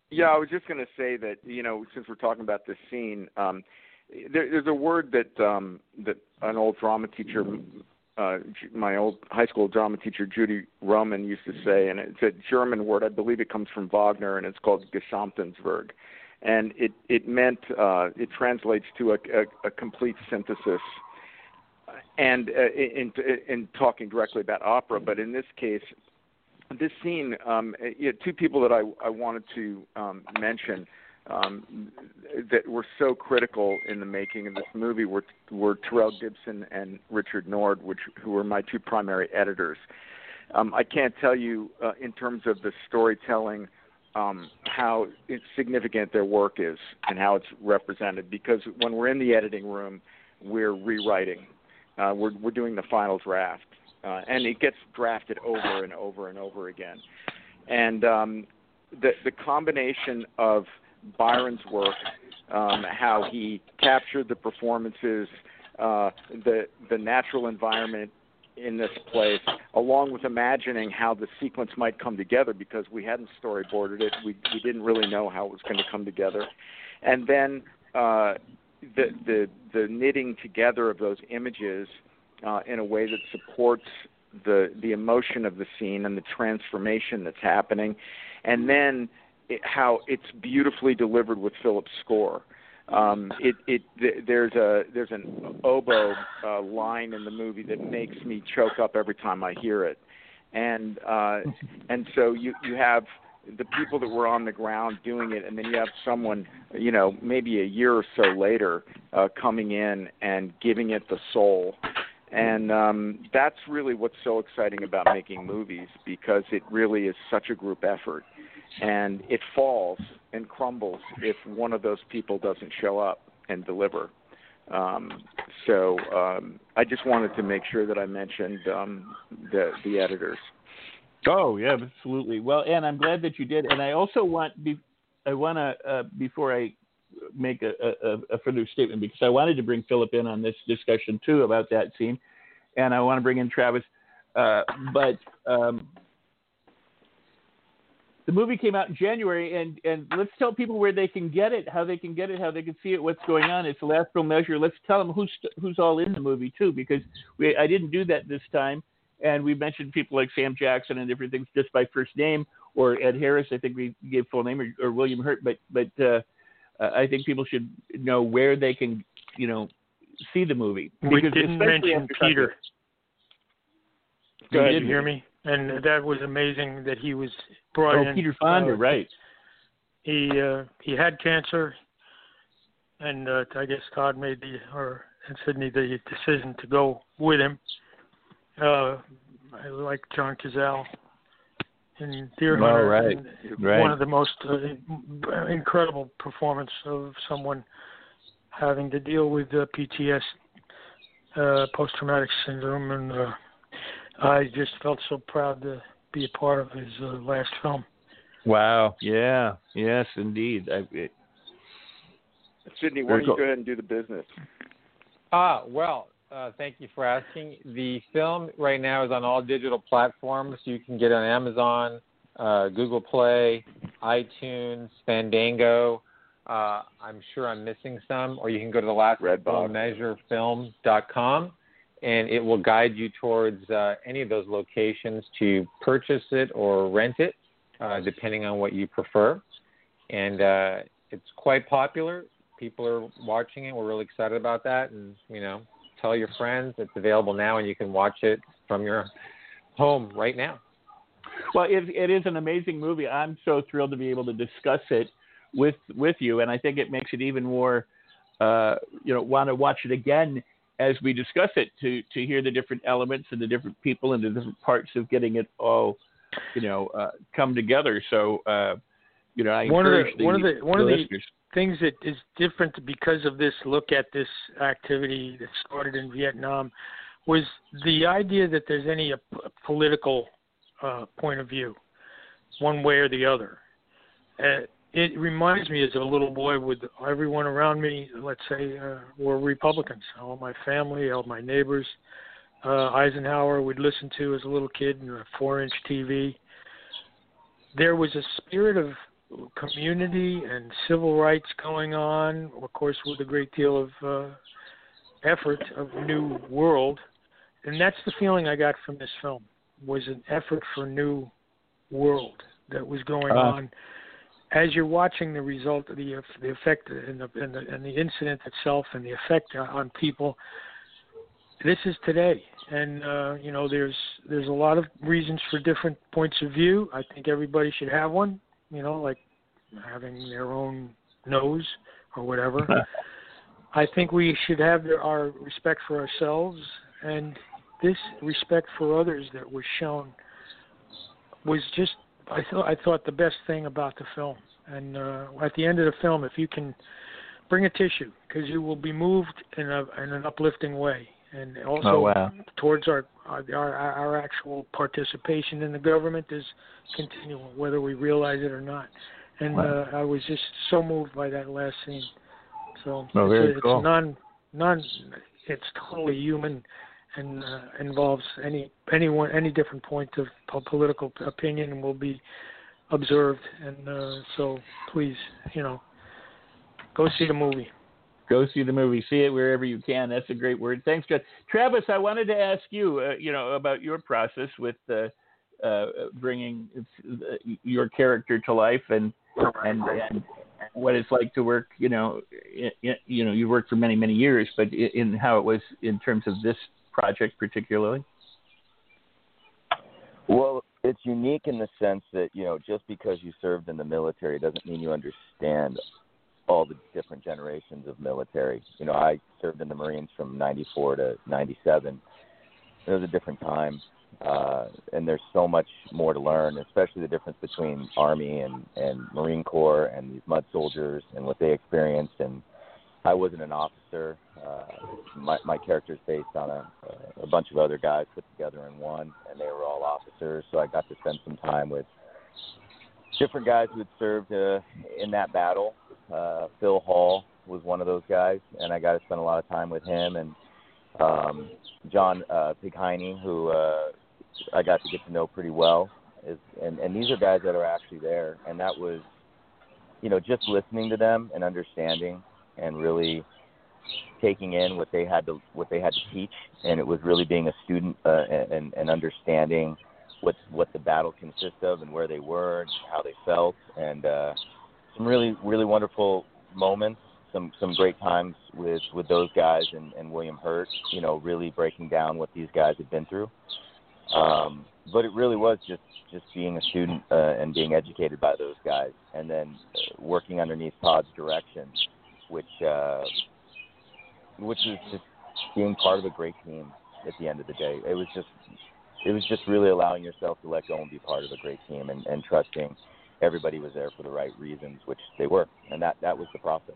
Yeah, I was just going to say that you know, since we're talking about this scene, um, there, there's a word that um, that an old drama teacher uh, my old high school drama teacher Judy Roman used to say, and it's a German word. I believe it comes from Wagner, and it's called Gesamtwerk, and it it meant uh, it translates to a, a, a complete synthesis. And uh, in, in in talking directly about opera, but in this case, this scene, um, you know, two people that I I wanted to um, mention um, that were so critical in the making of this movie were were Terel Gibson and Richard Nord, which who were my two primary editors. Um, I can't tell you uh, in terms of the storytelling um, how significant their work is and how it's represented. Because when we're in the editing room, we're rewriting. Uh, we're we're doing the final draft, uh, and it gets drafted over and over and over again. And um, the the combination of Byron's work, um, how he captured the performances, uh, the the natural environment in this place, along with imagining how the sequence might come together because we hadn't storyboarded it, we we didn't really know how it was going to come together, and then uh, the the the knitting together of those images uh, in a way that supports the the emotion of the scene and the transformation that's happening, and then it, how it's beautifully delivered with Philip's score. Um, it, it th- there's a there's an oboe uh, line in the movie that makes me choke up every time I hear it, and uh, and so you you have the people that were on the ground doing it, and then you have someone, you know, maybe a year or so later, uh, coming in and giving it the soul. And um, that's really what's so exciting about making movies because it really is such a group effort and it falls and crumbles if one of those people doesn't show up and deliver. Um, so um, I just wanted to make sure that I mentioned um, the the editors. Oh yeah, absolutely. Well, and I'm glad that you did. And I also want I want to uh, before I make a, a, a, further statement because I wanted to bring Philip in on this discussion too about that scene, and I want to bring in Travis. Uh, but um, the movie came out in January, and and let's tell people where they can get it, how they can get it, how they can see it, what's going on. It's the last real measure. Let's tell them who's who's all in the movie too, because we I didn't do that this time, and we mentioned people like Sam Jackson and different things just by first name, or Ed Harris. I think we gave full name, or, or William Hurt. But but uh, I think people should know where they can you know see the movie. We didn't mention Peter. Go ahead. Did you hear me? and that was amazing that he was brought oh, in. Peter Fonda, uh, right? He uh, he had cancer, and uh, I guess Todd made the or and Sidney the decision to go with him. Uh, I like John Cazale in Deer Hunter. Oh, right. right. One of the most uh, incredible performance of someone having to deal with uh, PTS, uh, post-traumatic syndrome, and uh, I just felt so proud to be a part of his uh, last film. Wow. Yeah. Yes, indeed. I, it, Sidney, why don't you go ahead and do the business? Ah, well, uh, thank you for asking. The film right now is on all digital platforms. You can get it on Amazon, uh, Google Play, iTunes, Fandango. Uh, I'm sure I'm missing some, or you can go to the last measurefilm.com and it will guide you towards uh, any of those locations to purchase it or rent it, uh, depending on what you prefer. And uh, it's quite popular. People are watching it. We're really excited about that. And you know, tell your friends it's available now, and you can watch it from your home right now. Well, it, it is an amazing movie. I'm so thrilled to be able to discuss it with with you, and I think it makes it even more, uh, you know, want to watch it again as we discuss it to to hear the different elements and the different people and the different parts of getting it all, you know, uh, come together. So, uh, you know, I one encourage of the, one of the one the of the listeners. Things that is different because of this look at this activity that started in Vietnam was the idea that there's any political uh, point of view, one way or the other. Uh, it reminds me as a little boy with everyone around me, let's say, uh, were Republicans. All my family, all my neighbors. Uh, Eisenhower would listen to as a little kid in a four-inch TV. There was a spirit of community and civil rights going on, of course, with a great deal of uh, effort of new world. And that's the feeling I got from this film was an effort for new world that was going Uh. on. As you're watching the result of the the effect and the and the, and the incident itself and the effect on people this is today. And uh you know there's there's a lot of reasons for different points of view. I think everybody should have one you know like having their own nose or whatever <laughs> i think we should have their, our respect for ourselves and this respect for others that was shown was just I thought I thought the best thing about the film. And uh, at the end of the film, if you can bring a tissue, because you will be moved in a in an uplifting way, and also Oh, wow. towards our, our our our actual participation in the government is continual, whether we realize it or not. And Wow. uh, I was just so moved by that last scene. So Oh, it's, cool. it's non non it's totally human and uh, involves any anyone any different point of political opinion and will be observed and uh, so please you know go see the movie Go see the movie. See it wherever you can. That's a great word. Thanks, John. Travis, I wanted to ask you, uh, you know, about your process with uh, uh, bringing uh, your character to life and and and what it's like to work. You know, i i you know, you worked for many many years, but in how it was in terms of this project particularly. Well, it's unique in the sense that you know just because you served in the military doesn't mean you understand all the different generations of military. You know, I served in the Marines from '94 to '97. It was a different time, uh, and there's so much more to learn, especially the difference between Army and and Marine Corps and these mud soldiers and what they experienced. And I wasn't an officer. Uh, my my character is based on a a bunch of other guys put together in one, and they were all officers. So I got to spend some time with different guys who had served uh, in that battle. Uh, Phil Hall was one of those guys, and I got to spend a lot of time with him and um, John uh, Pigheiny, who uh, I got to get to know pretty well. Is and and these are guys that are actually there, and that was, you know, just listening to them and understanding and really taking in what they had to what they had to teach, and it was really being a student uh, and and understanding what what the battle consists of and where they were and how they felt, and uh, some really really wonderful moments, some some great times with with those guys and, and William Hurt, you know, really breaking down what these guys had been through. Um, but it really was just just being a student uh, and being educated by those guys, and then uh, working underneath Todd's direction, which uh, which is just being part of a great team at the end of the day. It was just it was just really allowing yourself to let go and be part of a great team and, and trusting everybody was there for the right reasons, which they were, and that that was the process.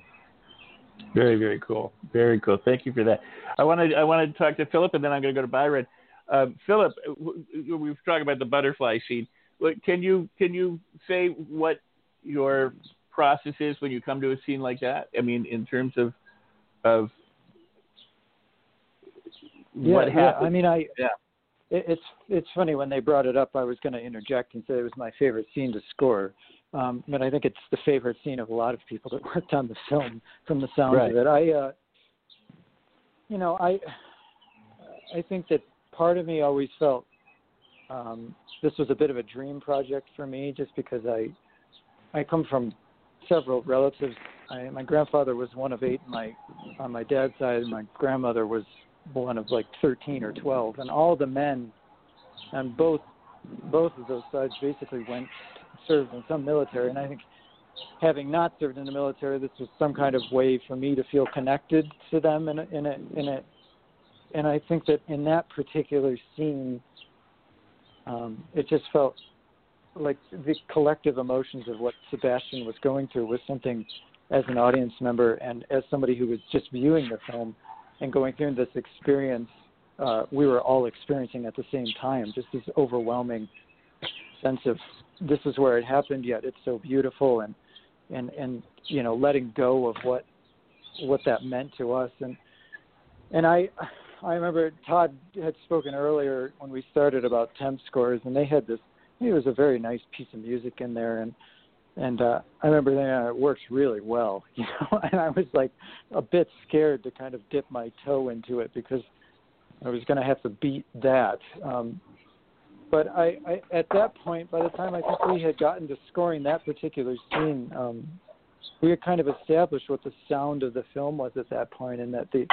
Very, very cool. Very cool. Thank you for that. I wanted I wanted to talk to Philip, and then I'm going to go to Byron. Um, Philip, w- w- we were talking about the butterfly scene. Can you can you say what your process is when you come to a scene like that? I mean, in terms of of Yeah, what yeah. happens. I mean, I Yeah. It, it's it's funny when they brought it up. I was going to interject and say it was my favorite scene to score, um, but I think it's the favorite scene of a lot of people that <laughs> worked on the film. From the sound Right. of it, I, uh, you know, I I think that part of me always felt um, this was a bit of a dream project for me, just because I I come from several relatives. I, my grandfather was one of eight. My on my dad's side, and my grandmother was one of like 13 or 12, and all the men on both both of those sides basically went served in some military. And I think having not served in the military, this was some kind of way for me to feel connected to them in a, in a, in a and I think that in that particular scene, um, it just felt like the collective emotions of what Sebastian was going through was something as an audience member and as somebody who was just viewing the film and going through this experience, uh, we were all experiencing at the same time. Just this overwhelming sense of this is where it happened, yet it's so beautiful, and and and you know letting go of what what that meant to us. And and I I remember Todd had spoken earlier when we started about temp scores, and they had this. It was a very nice piece of music in there, and and uh, I remember thinking uh, it works really well, <laughs> you know. And I was like a bit scared to kind of dip my toe into it because I was going to have to beat that. Um, but I, I, at that point, by the time I think we had gotten to scoring that particular scene, um, we had kind of established what the sound of the film was at that point, and that the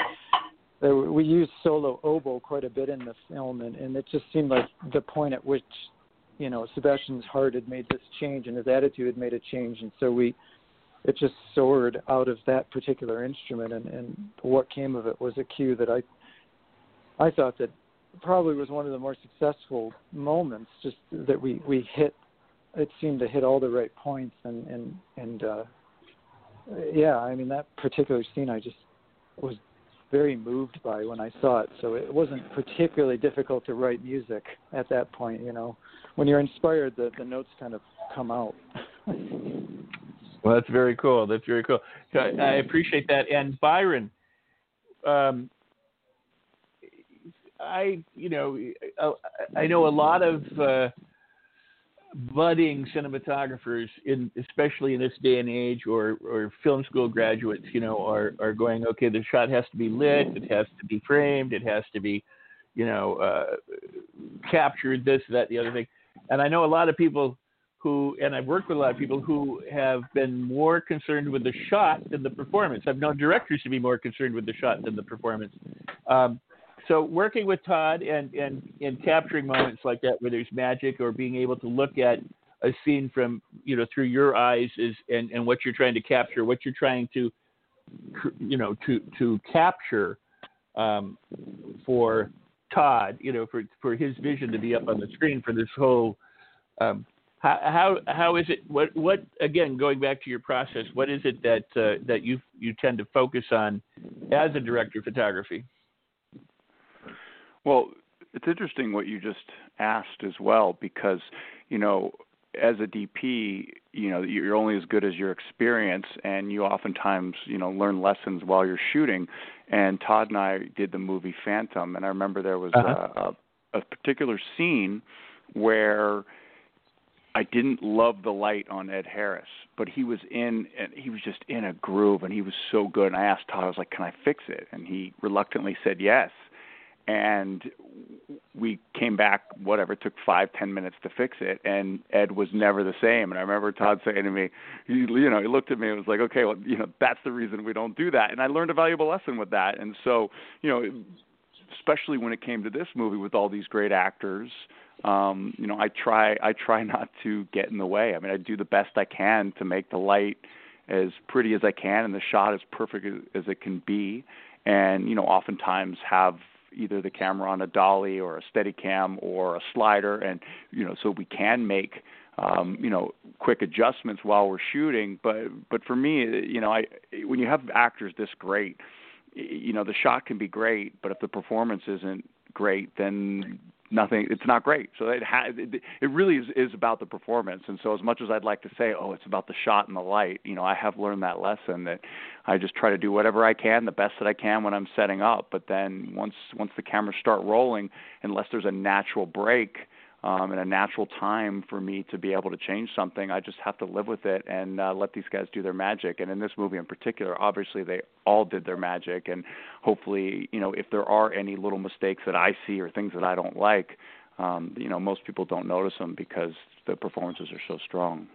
that we used solo oboe quite a bit in the film, and, and it just seemed like the point at which you know Sebastian's heart had made this change and his attitude had made a change, and so we it just soared out of that particular instrument, and, and what came of it was a cue that I I thought that probably was one of the more successful moments, just that we we hit. It seemed to hit all the right points, and and and uh, yeah, I mean that particular scene, I just was very moved by when I saw it. So it wasn't particularly difficult to write music at that point. You know, when you're inspired, the the notes kind of come out. <laughs> well, that's very cool. That's very cool. I appreciate that. And Byron, um, I you know I know a lot of. Uh, budding cinematographers in especially in this day and age or or film school graduates you know are are going okay the shot has to be lit it has to be framed it has to be you know uh captured this that the other thing. And i know a lot of people who and i've worked with a lot of people who have been more concerned with the shot than the performance. I've known directors to be more concerned with the shot than the performance. Um so working with Todd and, and and capturing moments like that where there's magic or being able to look at a scene from you know through your eyes is and, and what you're trying to capture, what you're trying to you know to to capture um, for Todd, you know, for for his vision to be up on the screen for this whole. Um, how, how how is it? What what again? Going back to your process, what is it that uh, that you you tend to focus on as a director of photography? Well, it's interesting what you just asked as well because, you know, as a DP, you know, you're only as good as your experience, and you oftentimes, you know, learn lessons while you're shooting. And Todd and I did the movie Phantom, and I remember there was uh-huh. a, a particular scene where I didn't love the light on Ed Harris, but he was in, and he was just in a groove, and he was so good. And I asked Todd, I was like, "Can I fix it?" And he reluctantly said yes and we came back whatever it took five ten minutes to fix it and ed was never the same. And i remember todd saying to me he you know he looked at me and was like okay well you know that's the reason we don't do that. And i learned a valuable lesson with that. And so you know especially when it came to this movie with all these great actors um you know i try i try <laughs> not to get in the way. I mean i do the best i can to make the light as pretty as i can and the shot as perfect as, as it can be. And you know oftentimes have either the camera on a dolly or a Steadicam or a slider and you know so we can make um you know quick adjustments while we're shooting. But but for me you know i when you have actors this great you know the shot can be great but if the performance isn't great then nothing it's not great. So it ha- it, it really is is about the performance. And so as much as I'd like to say oh it's about the shot and the light you know I have learned that lesson that I just try to do whatever I can the best that I can when I'm setting up. But then once once the cameras start rolling unless there's a natural break um, and a natural time for me to be able to change something. I just have to live with it and uh, let these guys do their magic. And in this movie in particular, obviously they all did their magic. And hopefully, you know, if there are any little mistakes that I see or things that I don't like, um, you know, most people don't notice them because the performances are so strong.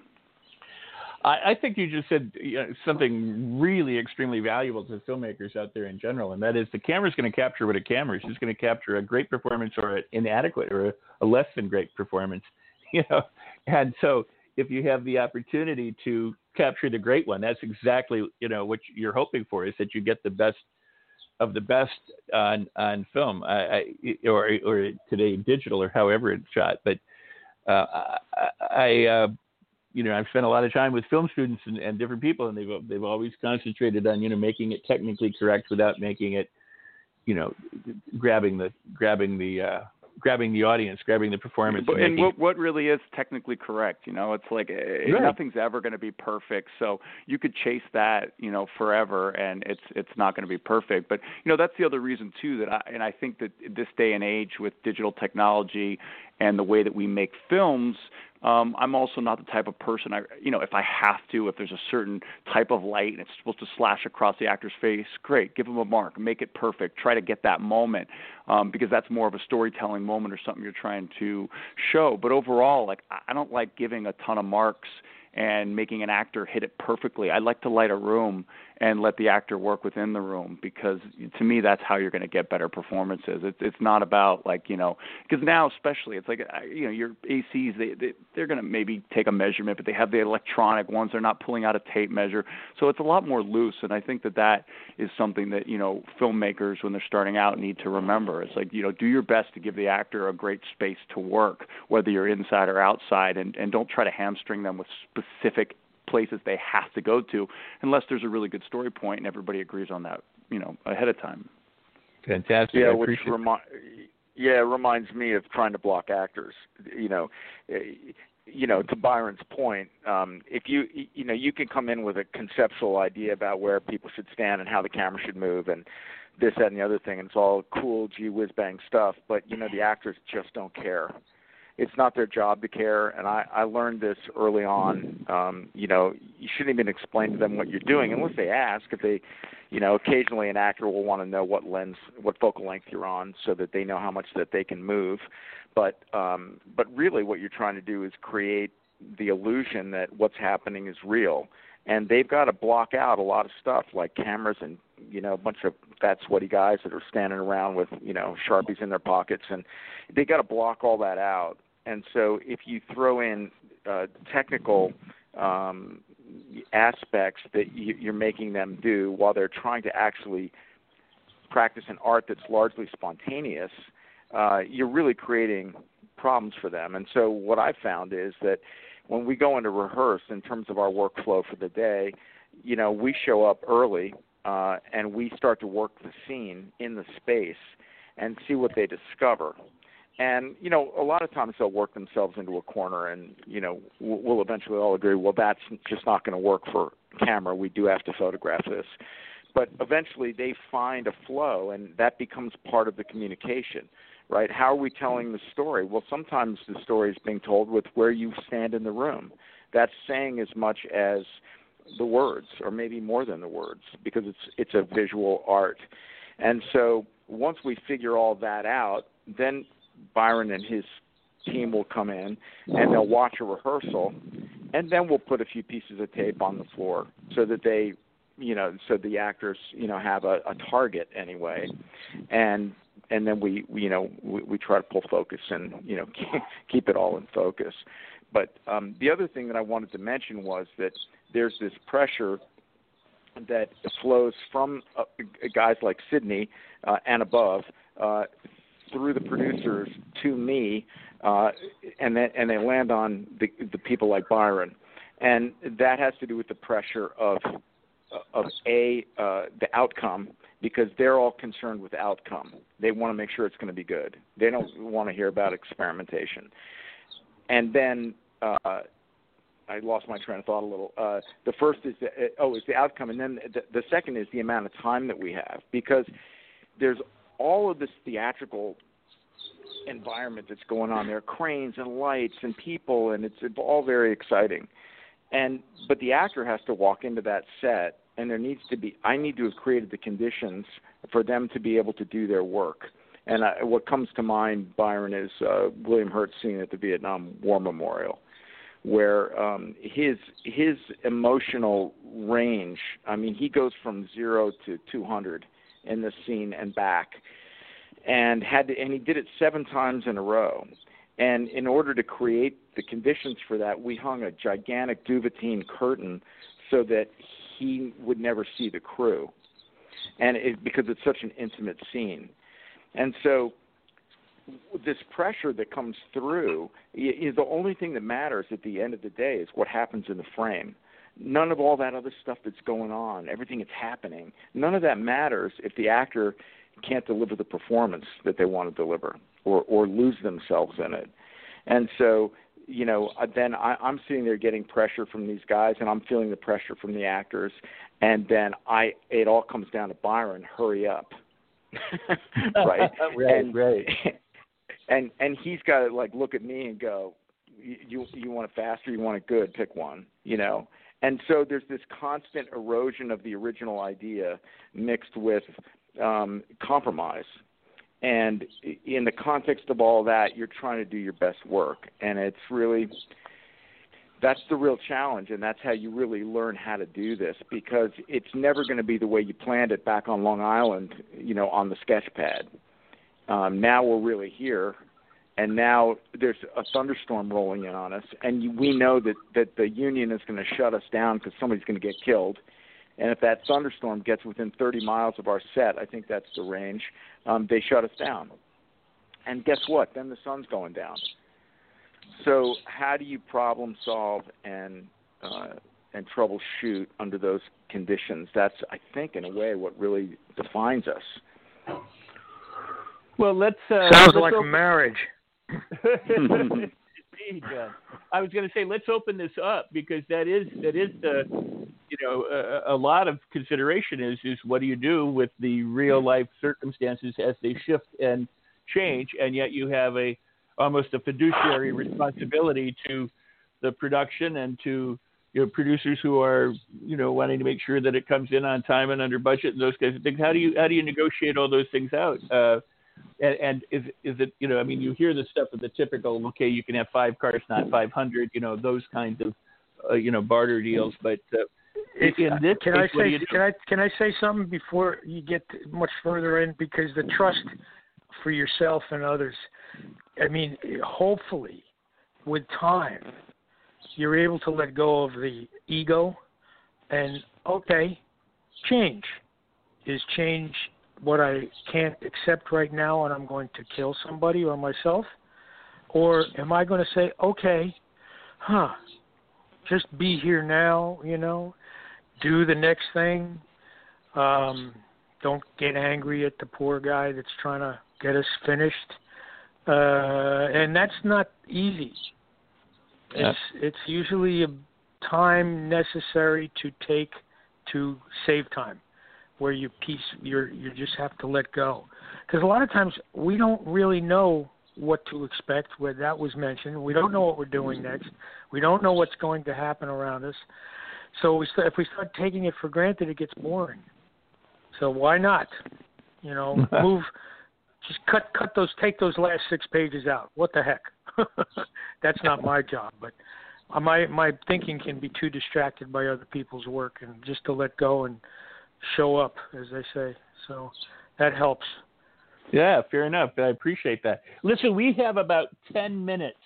I, I think you just said you know, something really extremely valuable to filmmakers out there in general, and that is the camera's going to capture what a camera is. It's going to capture a great performance or an inadequate or a, a less than great performance, <laughs> you know. And so, if you have the opportunity to capture the great one, that's exactly you know what you're hoping for is that you get the best of the best on on film, I, I, or or today digital or however it's shot. But uh, I, I uh, you know, I've spent a lot of time with film students and, and different people, and they've they've always concentrated on you know making it technically correct without making it, you know, grabbing the grabbing the uh, grabbing the audience, grabbing the performance. But, and, and what what really is technically correct? You know, it's like eh, right. nothing's ever going to be perfect. So you could chase that, you know, forever, and it's it's not going to be perfect. But you know, that's the other reason too that I and I think that this day and age with digital technology and the way that we make films, Um, I'm also not the type of person I, you know, if I have to, if there's a certain type of light and it's supposed to slash across the actor's face, great, give them a mark, make it perfect, try to get that moment, um, because that's more of a storytelling moment or something you're trying to show. But overall, like I don't like giving a ton of marks and making an actor hit it perfectly. I like to light a room and let the actor work within the room because to me that's how you're going to get better performances. It's it's not about like you know because now especially it's like you know your ACs they, they they're going to maybe take a measurement but they have the electronic ones they're not pulling out a tape measure so it's a lot more loose and I think that that is something that you know filmmakers when they're starting out need to remember. It's like you know do your best to give the actor a great space to work whether you're inside or outside and and don't try to hamstring them with specific places they have to go to unless there's a really good story point and everybody agrees on that, you know, ahead of time. Fantastic. Yeah, I which appreciate remi- yeah, it reminds me of trying to block actors. You know, you know, to Byron's point, um, if you you know you can come in with a conceptual idea about where people should stand and how the camera should move and this that and the other thing, and it's all cool, gee whiz bang stuff. But you know, the actors just don't care it's not their job to care and i i learned this early on um you know you shouldn't even explain to them what you're doing unless they ask. If they you know occasionally an actor will want to know what lens what focal length you're on so that they know how much that they can move. But um but really what you're trying to do is create the illusion that what's happening is real and they've got to block out a lot of stuff like cameras and you know a bunch of fat sweaty guys that are standing around with you know sharpies in their pockets and they got to block all that out and so if you throw in uh, technical um, aspects that you, you're making them do while they're trying to actually practice an art that's largely spontaneous, uh, you're really creating problems for them. And so what I've found is that when we go into rehearse in terms of our workflow for the day, you know, we show up early uh, and we start to work the scene in the space and see what they discover. And you know a lot of times they'll work themselves into a corner and you know we'll eventually all agree well that's just not going to work for camera. We do have to photograph this. But eventually they find a flow and that becomes part of the communication right? How are we telling the story? Well sometimes the story is being told with where you stand in the room. That's saying as much as the words or maybe more than the words because it's it's a visual art. And so once we figure all that out then Byron and his team will come in and they'll watch a rehearsal and then we'll put a few pieces of tape on the floor so that they you know so the actors you know have a, a target anyway. And and then we you know we, we try to pull focus and you know <laughs> keep, it all in focus. But um, the other thing that I wanted to mention was that there's this pressure that flows from uh, guys like Sidney uh, and above uh, through the producers to me, uh, and then and they land on the the people like Byron, and that has to do with the pressure of of a uh, the outcome because they're all concerned with outcome. They want to make sure it's going to be good. They don't want to hear about experimentation. And then uh, I lost my train of thought a little. Uh, the first is the, oh, it's the outcome, and then the, the second is the amount of time that we have because there's all of this theatrical environment that's going on there cranes and lights and people and it's all very exciting and but the actor has to walk into that set and there needs to be i need to have created the conditions for them to be able to do their work and I, what comes to mind byron is uh, william hurt's scene at the vietnam war memorial where um his his emotional range i mean he goes from 0 to 200 in the scene and back and had to, and he did it seven times in a row. And in order to create the conditions for that, we hung a gigantic duvetine curtain so that he would never see the crew, and it, because it's such an intimate scene. And so this pressure that comes through is the only thing that matters at the end of the day is what happens in the frame. None of all that other stuff that's going on, everything that's happening, none of that matters if the actor can't deliver the performance that they want to deliver or or lose themselves in it. And so, you know, uh, then I, I'm sitting there getting pressure from these guys, and I'm feeling the pressure from the actors, and then I it all comes down to Byron, hurry up, <laughs> right? right, and, right. <laughs> And and he's got to like look at me and go, you you want it fast or you want it good, pick one. You know, and so there's this constant erosion of the original idea mixed with um, compromise. And in the context of all that, you're trying to do your best work, and it's really that's the real challenge, and that's how you really learn how to do this because it's never going to be the way you planned it back on Long Island, you know, on the sketch pad. Um, now we're really here, and now there's a thunderstorm rolling in on us, and we know that that the union is going to shut us down because somebody's going to get killed. And if that thunderstorm gets within 30 miles of our set, I think that's the range, um, they shut us down. And guess what? Then the sun's going down. So how do you problem solve and uh, and troubleshoot under those conditions? That's I think in a way what really defines us. Well, let's. Uh, Sounds let's like open... a marriage. <laughs> <laughs> Uh, I was going to say let's open this up because that is that is the you know a, a lot of consideration is is what do you do with the real life circumstances as they shift and change, and yet you have a almost a fiduciary responsibility to the production and to you know producers who are you know wanting to make sure that it comes in on time and under budget and those kinds of things. How do you how do you negotiate all those things out? Uh, and, and is is it you know I mean you hear the stuff of the typical okay you can have five cars not 500 you know those kinds of uh, you know barter deals but uh, in this can case, I say can I can I say something before you get much further in? Because the trust for yourself and others I mean hopefully with time you're able to let go of the ego and okay change is change what I can't accept right now and I'm going to kill somebody or myself? Or am I going to say okay huh just be here now you know do the next thing um don't get angry at the poor guy that's trying to get us finished uh and that's not easy. It's it's usually a time necessary to take to save time where you piece you're you just have to let go. Because a lot of times we don't really know what to expect where that was mentioned. We don't know what we're doing next. We don't know what's going to happen around us. So we st- if we start taking it for granted it gets boring. So why not? You know <laughs> move just cut cut those take those last six pages out. What the heck? <laughs> That's not my job but my my thinking can be too distracted by other people's work and just to let go and show up as they say so that helps Yeah, fair enough. I appreciate that. Listen, we have about 10 minutes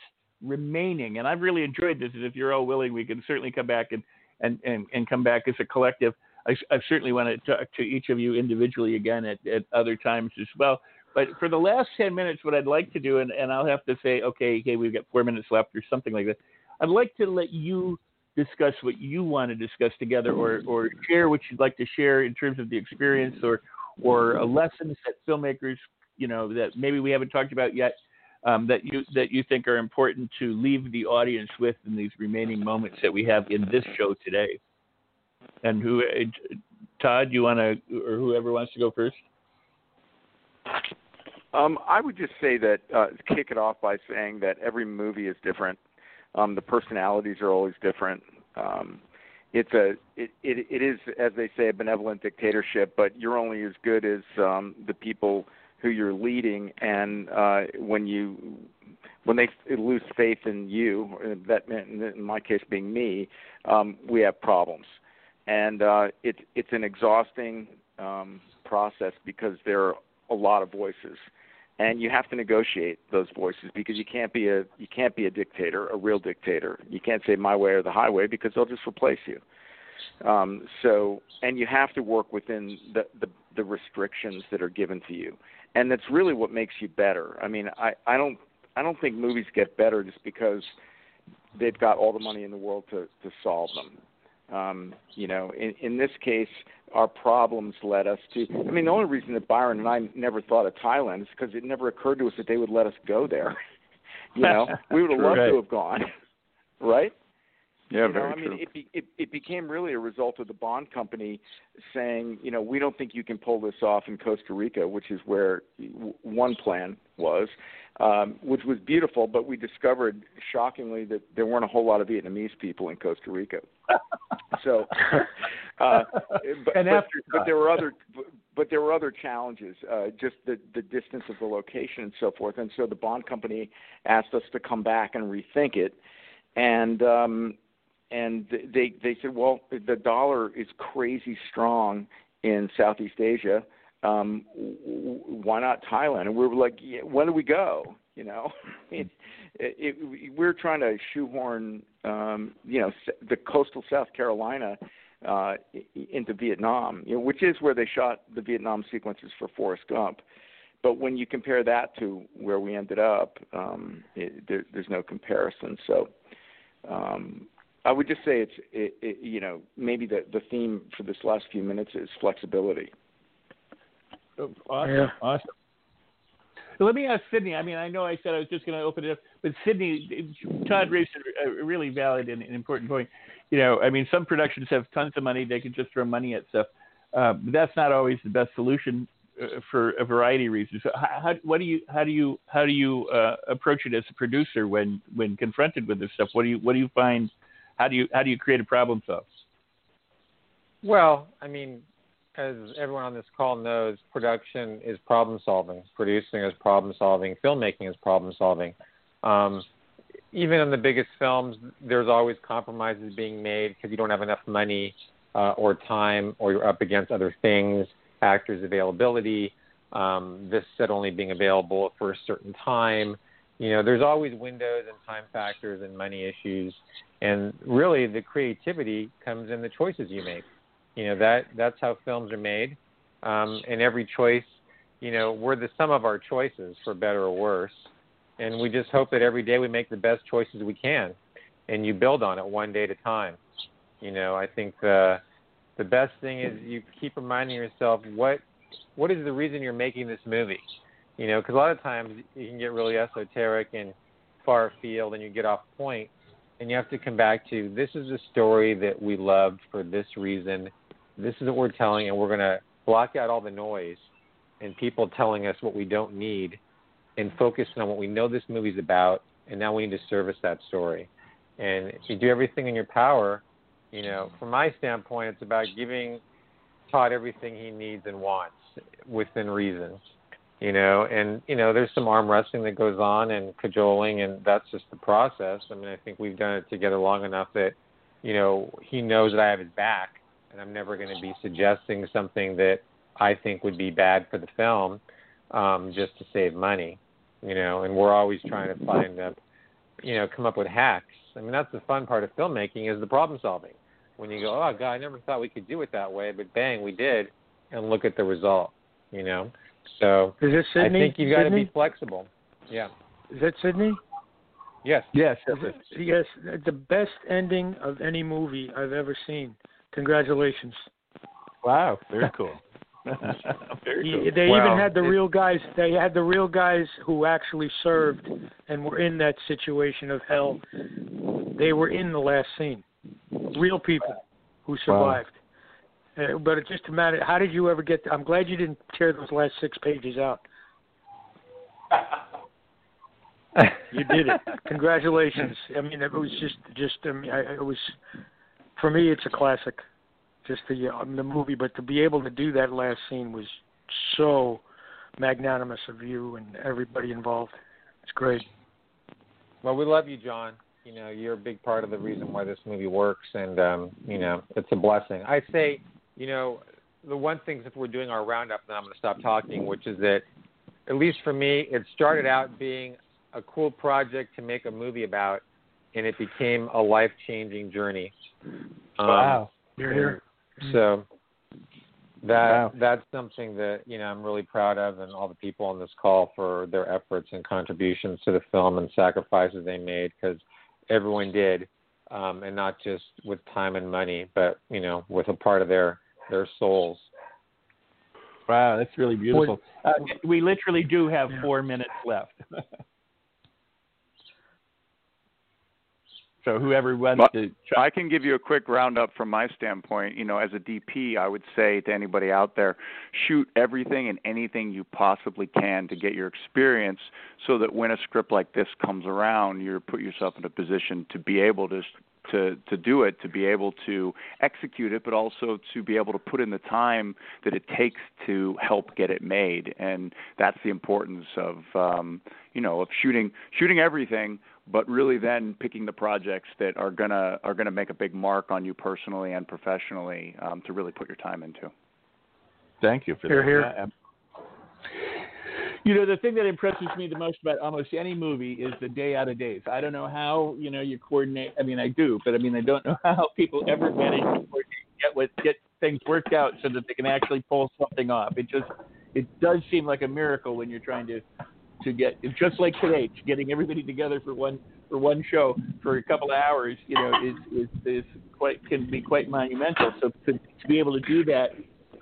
remaining, and I've really enjoyed this. And if you're all willing, we can certainly come back and, and, and, and come back as a collective. I, I certainly want to talk to each of you individually again at, at other times as well. But for the last 10 minutes, what I'd like to do, and, and I'll have to say, okay, okay, we've got four minutes left or something like that. I'd like to let you discuss what you want to discuss together or, or share what you'd like to share in terms of the experience or, or lessons that filmmakers, you know, that maybe we haven't talked about yet, um, that you that you think are important to leave the audience with in these remaining moments that we have in this show today. And who, uh, Todd, you want to, or whoever wants to go first? Um, I would just say that uh, kick it off by saying that every movie is different. Um, the personalities are always different. Um, it's a it, it it is as they say a benevolent dictatorship, but you're only as good as um, the people who you're leading, and uh, when you when they lose faith in you, that in my case being me, um, we have problems, and uh, it's it's an exhausting um, process because there are a lot of voices, and you have to negotiate those voices because you can't be a you can't be a dictator, a real dictator. You can't say my way or the highway because they'll just replace you. Um, so, and you have to work within the, the the restrictions that are given to you, and that's really what makes you better. I mean, I I don't I don't think movies get better just because they've got all the money in the world to to solve them. Um, you know, in, in this case, our problems led us to. I mean, the only reason that Byron and I never thought of Thailand is because it never occurred to us that they would let us go there. <laughs> you know, <laughs> we would have loved Right. to have gone, <laughs> right? Yeah, you know, very I mean, true. it, be, it it became really a result of the bond company saying, you know, we don't think you can pull this off in Costa Rica, which is where w- one plan was. Um, which was beautiful. But we discovered shockingly that there weren't a whole lot of Vietnamese people in Costa Rica. <laughs> so, uh, but, and after but there were other. But there were other challenges, uh, just the the distance of the location and so forth. And so the bond company asked us to come back and rethink it, and um, and they they said, well, the dollar is crazy strong in Southeast Asia. Um, why not Thailand? And we were like, yeah, when do we go? You know, <laughs> it, it, it, we're trying to shoehorn, um, you know, the coastal South Carolina uh, into Vietnam, you know, which is where they shot the Vietnam sequences for Forrest Gump. But when you compare that to where we ended up, um, it, there, there's no comparison. So um, I would just say it's, it, it, you know, maybe the, the theme for this last few minutes is flexibility. Oh, awesome. Yeah. Awesome. let me ask Sidney. I mean, I know I said I was just going to open it up, but Sidney, Todd raised a really valid and important point. You know, I mean, some productions have tons of money; they can just throw money at stuff. Uh, but that's not always the best solution uh, for a variety of reasons. So how, how, what do you, how do you, how do you uh, approach it as a producer when when confronted with this stuff? What do you, what do you find? How do you, how do you create a problem solve? Well, I mean, as everyone on this call knows, production is problem solving. Producing is problem solving. Filmmaking is problem solving. Um, even in the biggest films, there's always compromises being made because you don't have enough money uh, or time, or you're up against other things, actors' availability, um, this set only being available for a certain time. You know, there's always windows and time factors and money issues, and really the creativity comes in the choices you make. You know that that's how films are made, um, and every choice, you know, we're the sum of our choices, for better or worse, and we just hope that every day we make the best choices we can, and you build on it one day at a time. You know, I think the the best thing is you keep reminding yourself what what is the reason you're making this movie. You know, because a lot of times you can get really esoteric and far afield, and you get off point, and you have to come back to this is a story that we loved for this reason this is what we're telling, and we're going to block out all the noise and people telling us what we don't need and focus on what we know this movie's about, and now we need to service that story. And you do everything in your power, you know, from my standpoint, it's about giving Todd everything he needs and wants within reason. You know, and you know, there's some arm wrestling that goes on and cajoling, and that's just the process. I mean, I think we've done it together long enough that, you know, he knows that I have his back, and I'm never going to be suggesting something that I think would be bad for the film um, just to save money, you know. And we're always trying to find, a, you know, come up with hacks. I mean, that's the fun part of filmmaking is the problem solving. When you go, oh God, I never thought we could do it that way, but bang, we did, and look at the result, you know. So is it Sidney? I think you've got to be flexible. Yeah. Is that Sidney? Yes. Yes. Yes. The best ending of any movie I've ever seen. Congratulations. Wow, very cool. <laughs> very cool. They well, even had the real guys. They had the real guys who actually served and were in that situation of hell. They were in the last scene. Real people who survived. Wow. Uh, but it just a matter. How did you ever get? I'm glad you didn't tear those last six pages out. <laughs> you did it. Congratulations. I mean, it was just, just. I mean, I, it was for me, it's a classic. Just the um, the movie, but to be able to do that last scene was so magnanimous of you and everybody involved. It's great. Well, we love you, John. You know, you're a big part of the reason why this movie works, and um, you know, it's a blessing. I say, you know, the one thing if we're doing our roundup, then I'm going to stop talking, which is that, at least for me, it started out being a cool project to make a movie about, and it became a life changing journey. Um, wow. You're here. So that wow. that's something that you know I'm really proud of, and all the people on this call for their efforts and contributions to the film and sacrifices they made because everyone did, um, and not just with time and money, but you know with a part of their their souls. Wow, that's really beautiful. Uh, we literally do have four minutes left. <laughs> So whoever wants to try. I can give you a quick roundup from my standpoint. You know, as a DP, I would say to anybody out there, shoot everything and anything you possibly can to get your experience, so that when a script like this comes around, you put yourself in a position to be able to to to do it, to be able to execute it, but also to be able to put in the time that it takes to help get it made. And that's the importance of um, you know of shooting shooting everything, but really then picking the projects that are gonna are gonna make a big mark on you personally and professionally um, to really put your time into. Thank you for Hear, that. hear. Yeah, You know, the thing that impresses me the most about almost any movie is the day out of days. I don't know how you know you coordinate. I mean, I do, but I mean, I don't know <laughs> how people ever manage to get what get things worked out so that they can actually pull something off. It just it does seem like a miracle when you're trying to to get just like today, getting everybody together for one for one show for a couple of hours. You know, is is is quite can be quite monumental. So to, to be able to do that,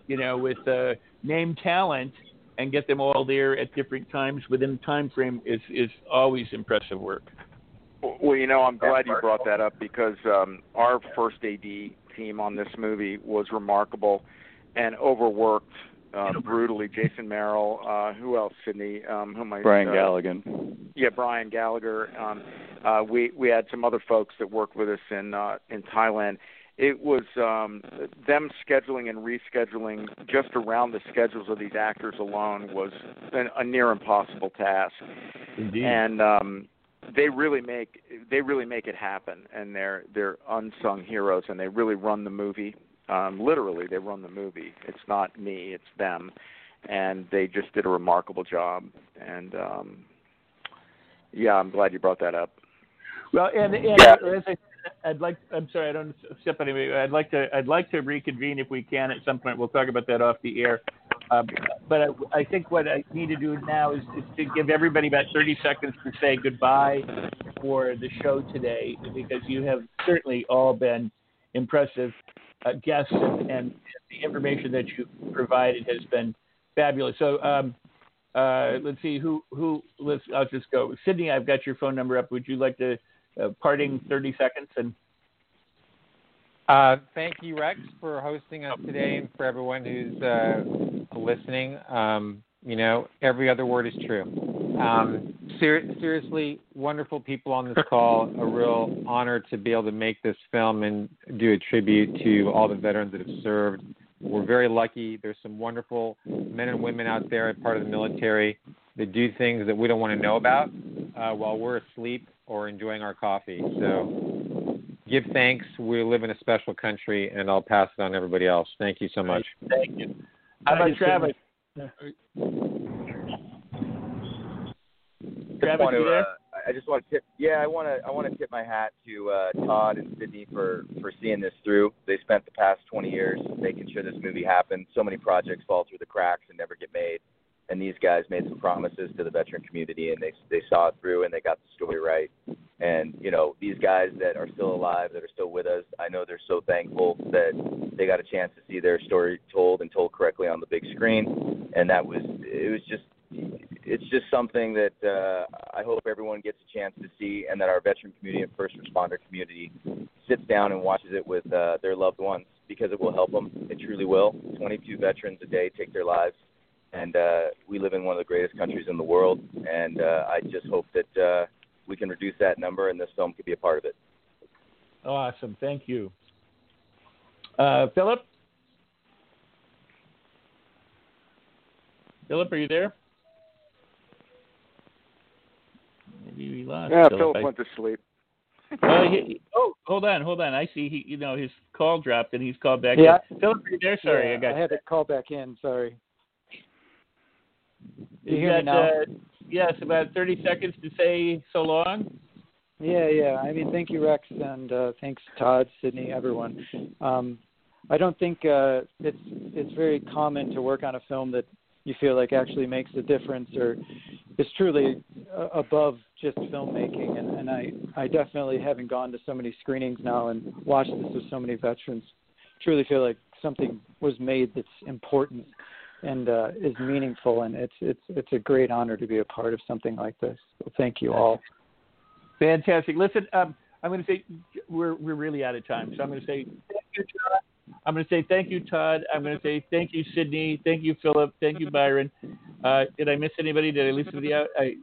you know, with uh, name talent and get them all there at different times within the time frame is is always impressive work. Well, you know, I'm glad you brought that up because um, our first AD team on this movie was remarkable and overworked uh, brutally. Jason Merrill, uh, who else? Sidney, um, who am I? Brian uh, Galligan. Yeah, Brian Gallagher. Um, uh, we we had some other folks that worked with us in uh, in Thailand. It was um, them scheduling and rescheduling just around the schedules of these actors alone was an, a near impossible task Indeed. and um they really make they really make it happen and they're they're unsung heroes and they really run the movie um literally they run the movie it's not me it's them and they just did a remarkable job and um yeah i'm glad you brought that up Well, and, and Yeah. as I, I'd like. I'm sorry, I don't step on anybody. I'd like to. I'd like to reconvene if we can at some point. We'll talk about that off the air. Um, but I, I think what I need to do now is, is to give everybody about 30 seconds to say goodbye for the show today, because you have certainly all been impressive uh, guests, and, and the information that you provided has been fabulous. So. Um, uh, let's see who who. Let's. I'll just go. Sidney, I've got your phone number up. Would you like to uh, parting 30 seconds and Uh, thank you, Rex, for hosting us today, and for everyone who's uh, listening. Um, you know, every other word is true. Um, ser- seriously, wonderful people on this call. A real honor to be able to make this film and do a tribute to all the veterans that have served. We're very lucky. There's some wonderful men and women out there, part of the military, that do things that we don't want to know about uh, while we're asleep or enjoying our coffee. So give thanks. We live in a special country, and I'll pass it on to everybody else. Thank you so much. thank you. How about Thank you, Travis? Just Travis, want to, you there? uh, I just want to tip. Yeah, I want to. I want to tip my hat to uh, Todd and Sidney for for seeing this through. They spent the past 20 years making sure this movie happened. So many projects fall through the cracks and never get made, and these guys made some promises to the veteran community, and they they saw it through, and they got the story right. And you know, these guys that are still alive, that are still with us, I know they're so thankful that they got a chance to see their story told and told correctly on the big screen. And that was it was just it's just something that uh, I hope everyone gets a chance to see, and that our veteran community and first responder community sits down and watches it with uh, their loved ones because it will help them. It truly will. 22 veterans a day take their lives, and uh, we live in one of the greatest countries in the world. And uh, I just hope that uh, we can reduce that number, and this film could be a part of it. Awesome. Thank you. Uh, Philip? Philip, are you there? Maybe we lost yeah Philip. philip went to sleep Oh, he, oh, hold on, hold on. I see. He, you know, his call dropped and he's called back. Yeah. in. Philip, are you there? Sorry, yeah, I got. I had to call back in. Sorry. You hear me now? Uh, yes, about thirty seconds to say so long. Yeah, yeah. I mean, thank you, Rex, and uh, thanks, Todd, Sidney, everyone. Um, I don't think uh, it's it's very common to work on a film that you feel like actually makes a difference or is truly uh, above just filmmaking. And, and I I definitely having gone to so many screenings now and watched this with so many veterans, truly feel like something was made that's important and uh, is meaningful. And it's it's it's a great honor to be a part of something like this. So thank you all. Fantastic. Listen, um, I'm going to say we're we're really out of time, so I'm going to say thank you, Todd. I'm going to say thank you, Todd. I'm going to say thank you, Sidney. Thank you, Philip. Thank you, Byron. Uh, did I miss anybody? Did I leave somebody out? I,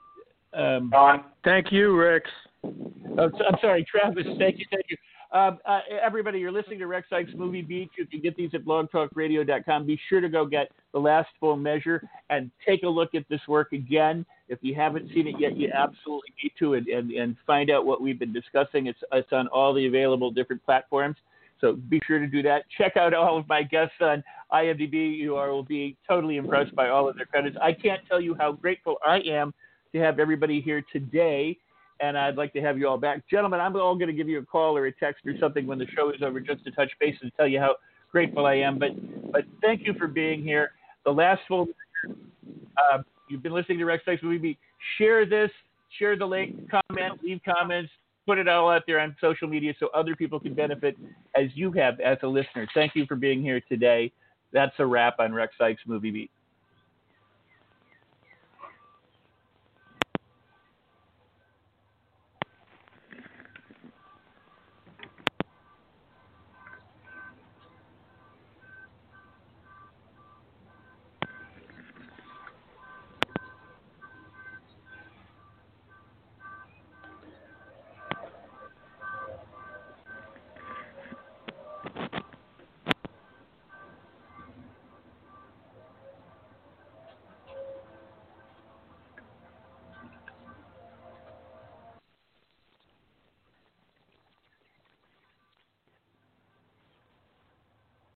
um, Don. Thank you, Rex. Oh, I'm sorry, Travis. Thank you, thank you. Um, uh, everybody, you're listening to Rex Sikes Movie Beat. You can get these at blogtalkradio.com. Be sure to go get the last full measure and take a look at this work again. If you haven't seen it yet, you absolutely need to and, and, and find out what we've been discussing. It's, it's on all the available different platforms. So be sure to do that. Check out all of my guests on IMDb. You are, will be totally impressed by all of their credits. I can't tell you how grateful I am to have everybody here today and I'd like to have you all back. Gentlemen, I'm all going to give you a call or a text or something when the show is over just to touch base and tell you how grateful I am. But but thank you for being here. The last full, uh, you've been listening to Rex Sikes Movie. Share this, share the link, comment, leave comments, put it all out there on social media so other people can benefit as you have as a listener. Thank you for being here today. That's a wrap on Rex Sikes Movie Beat.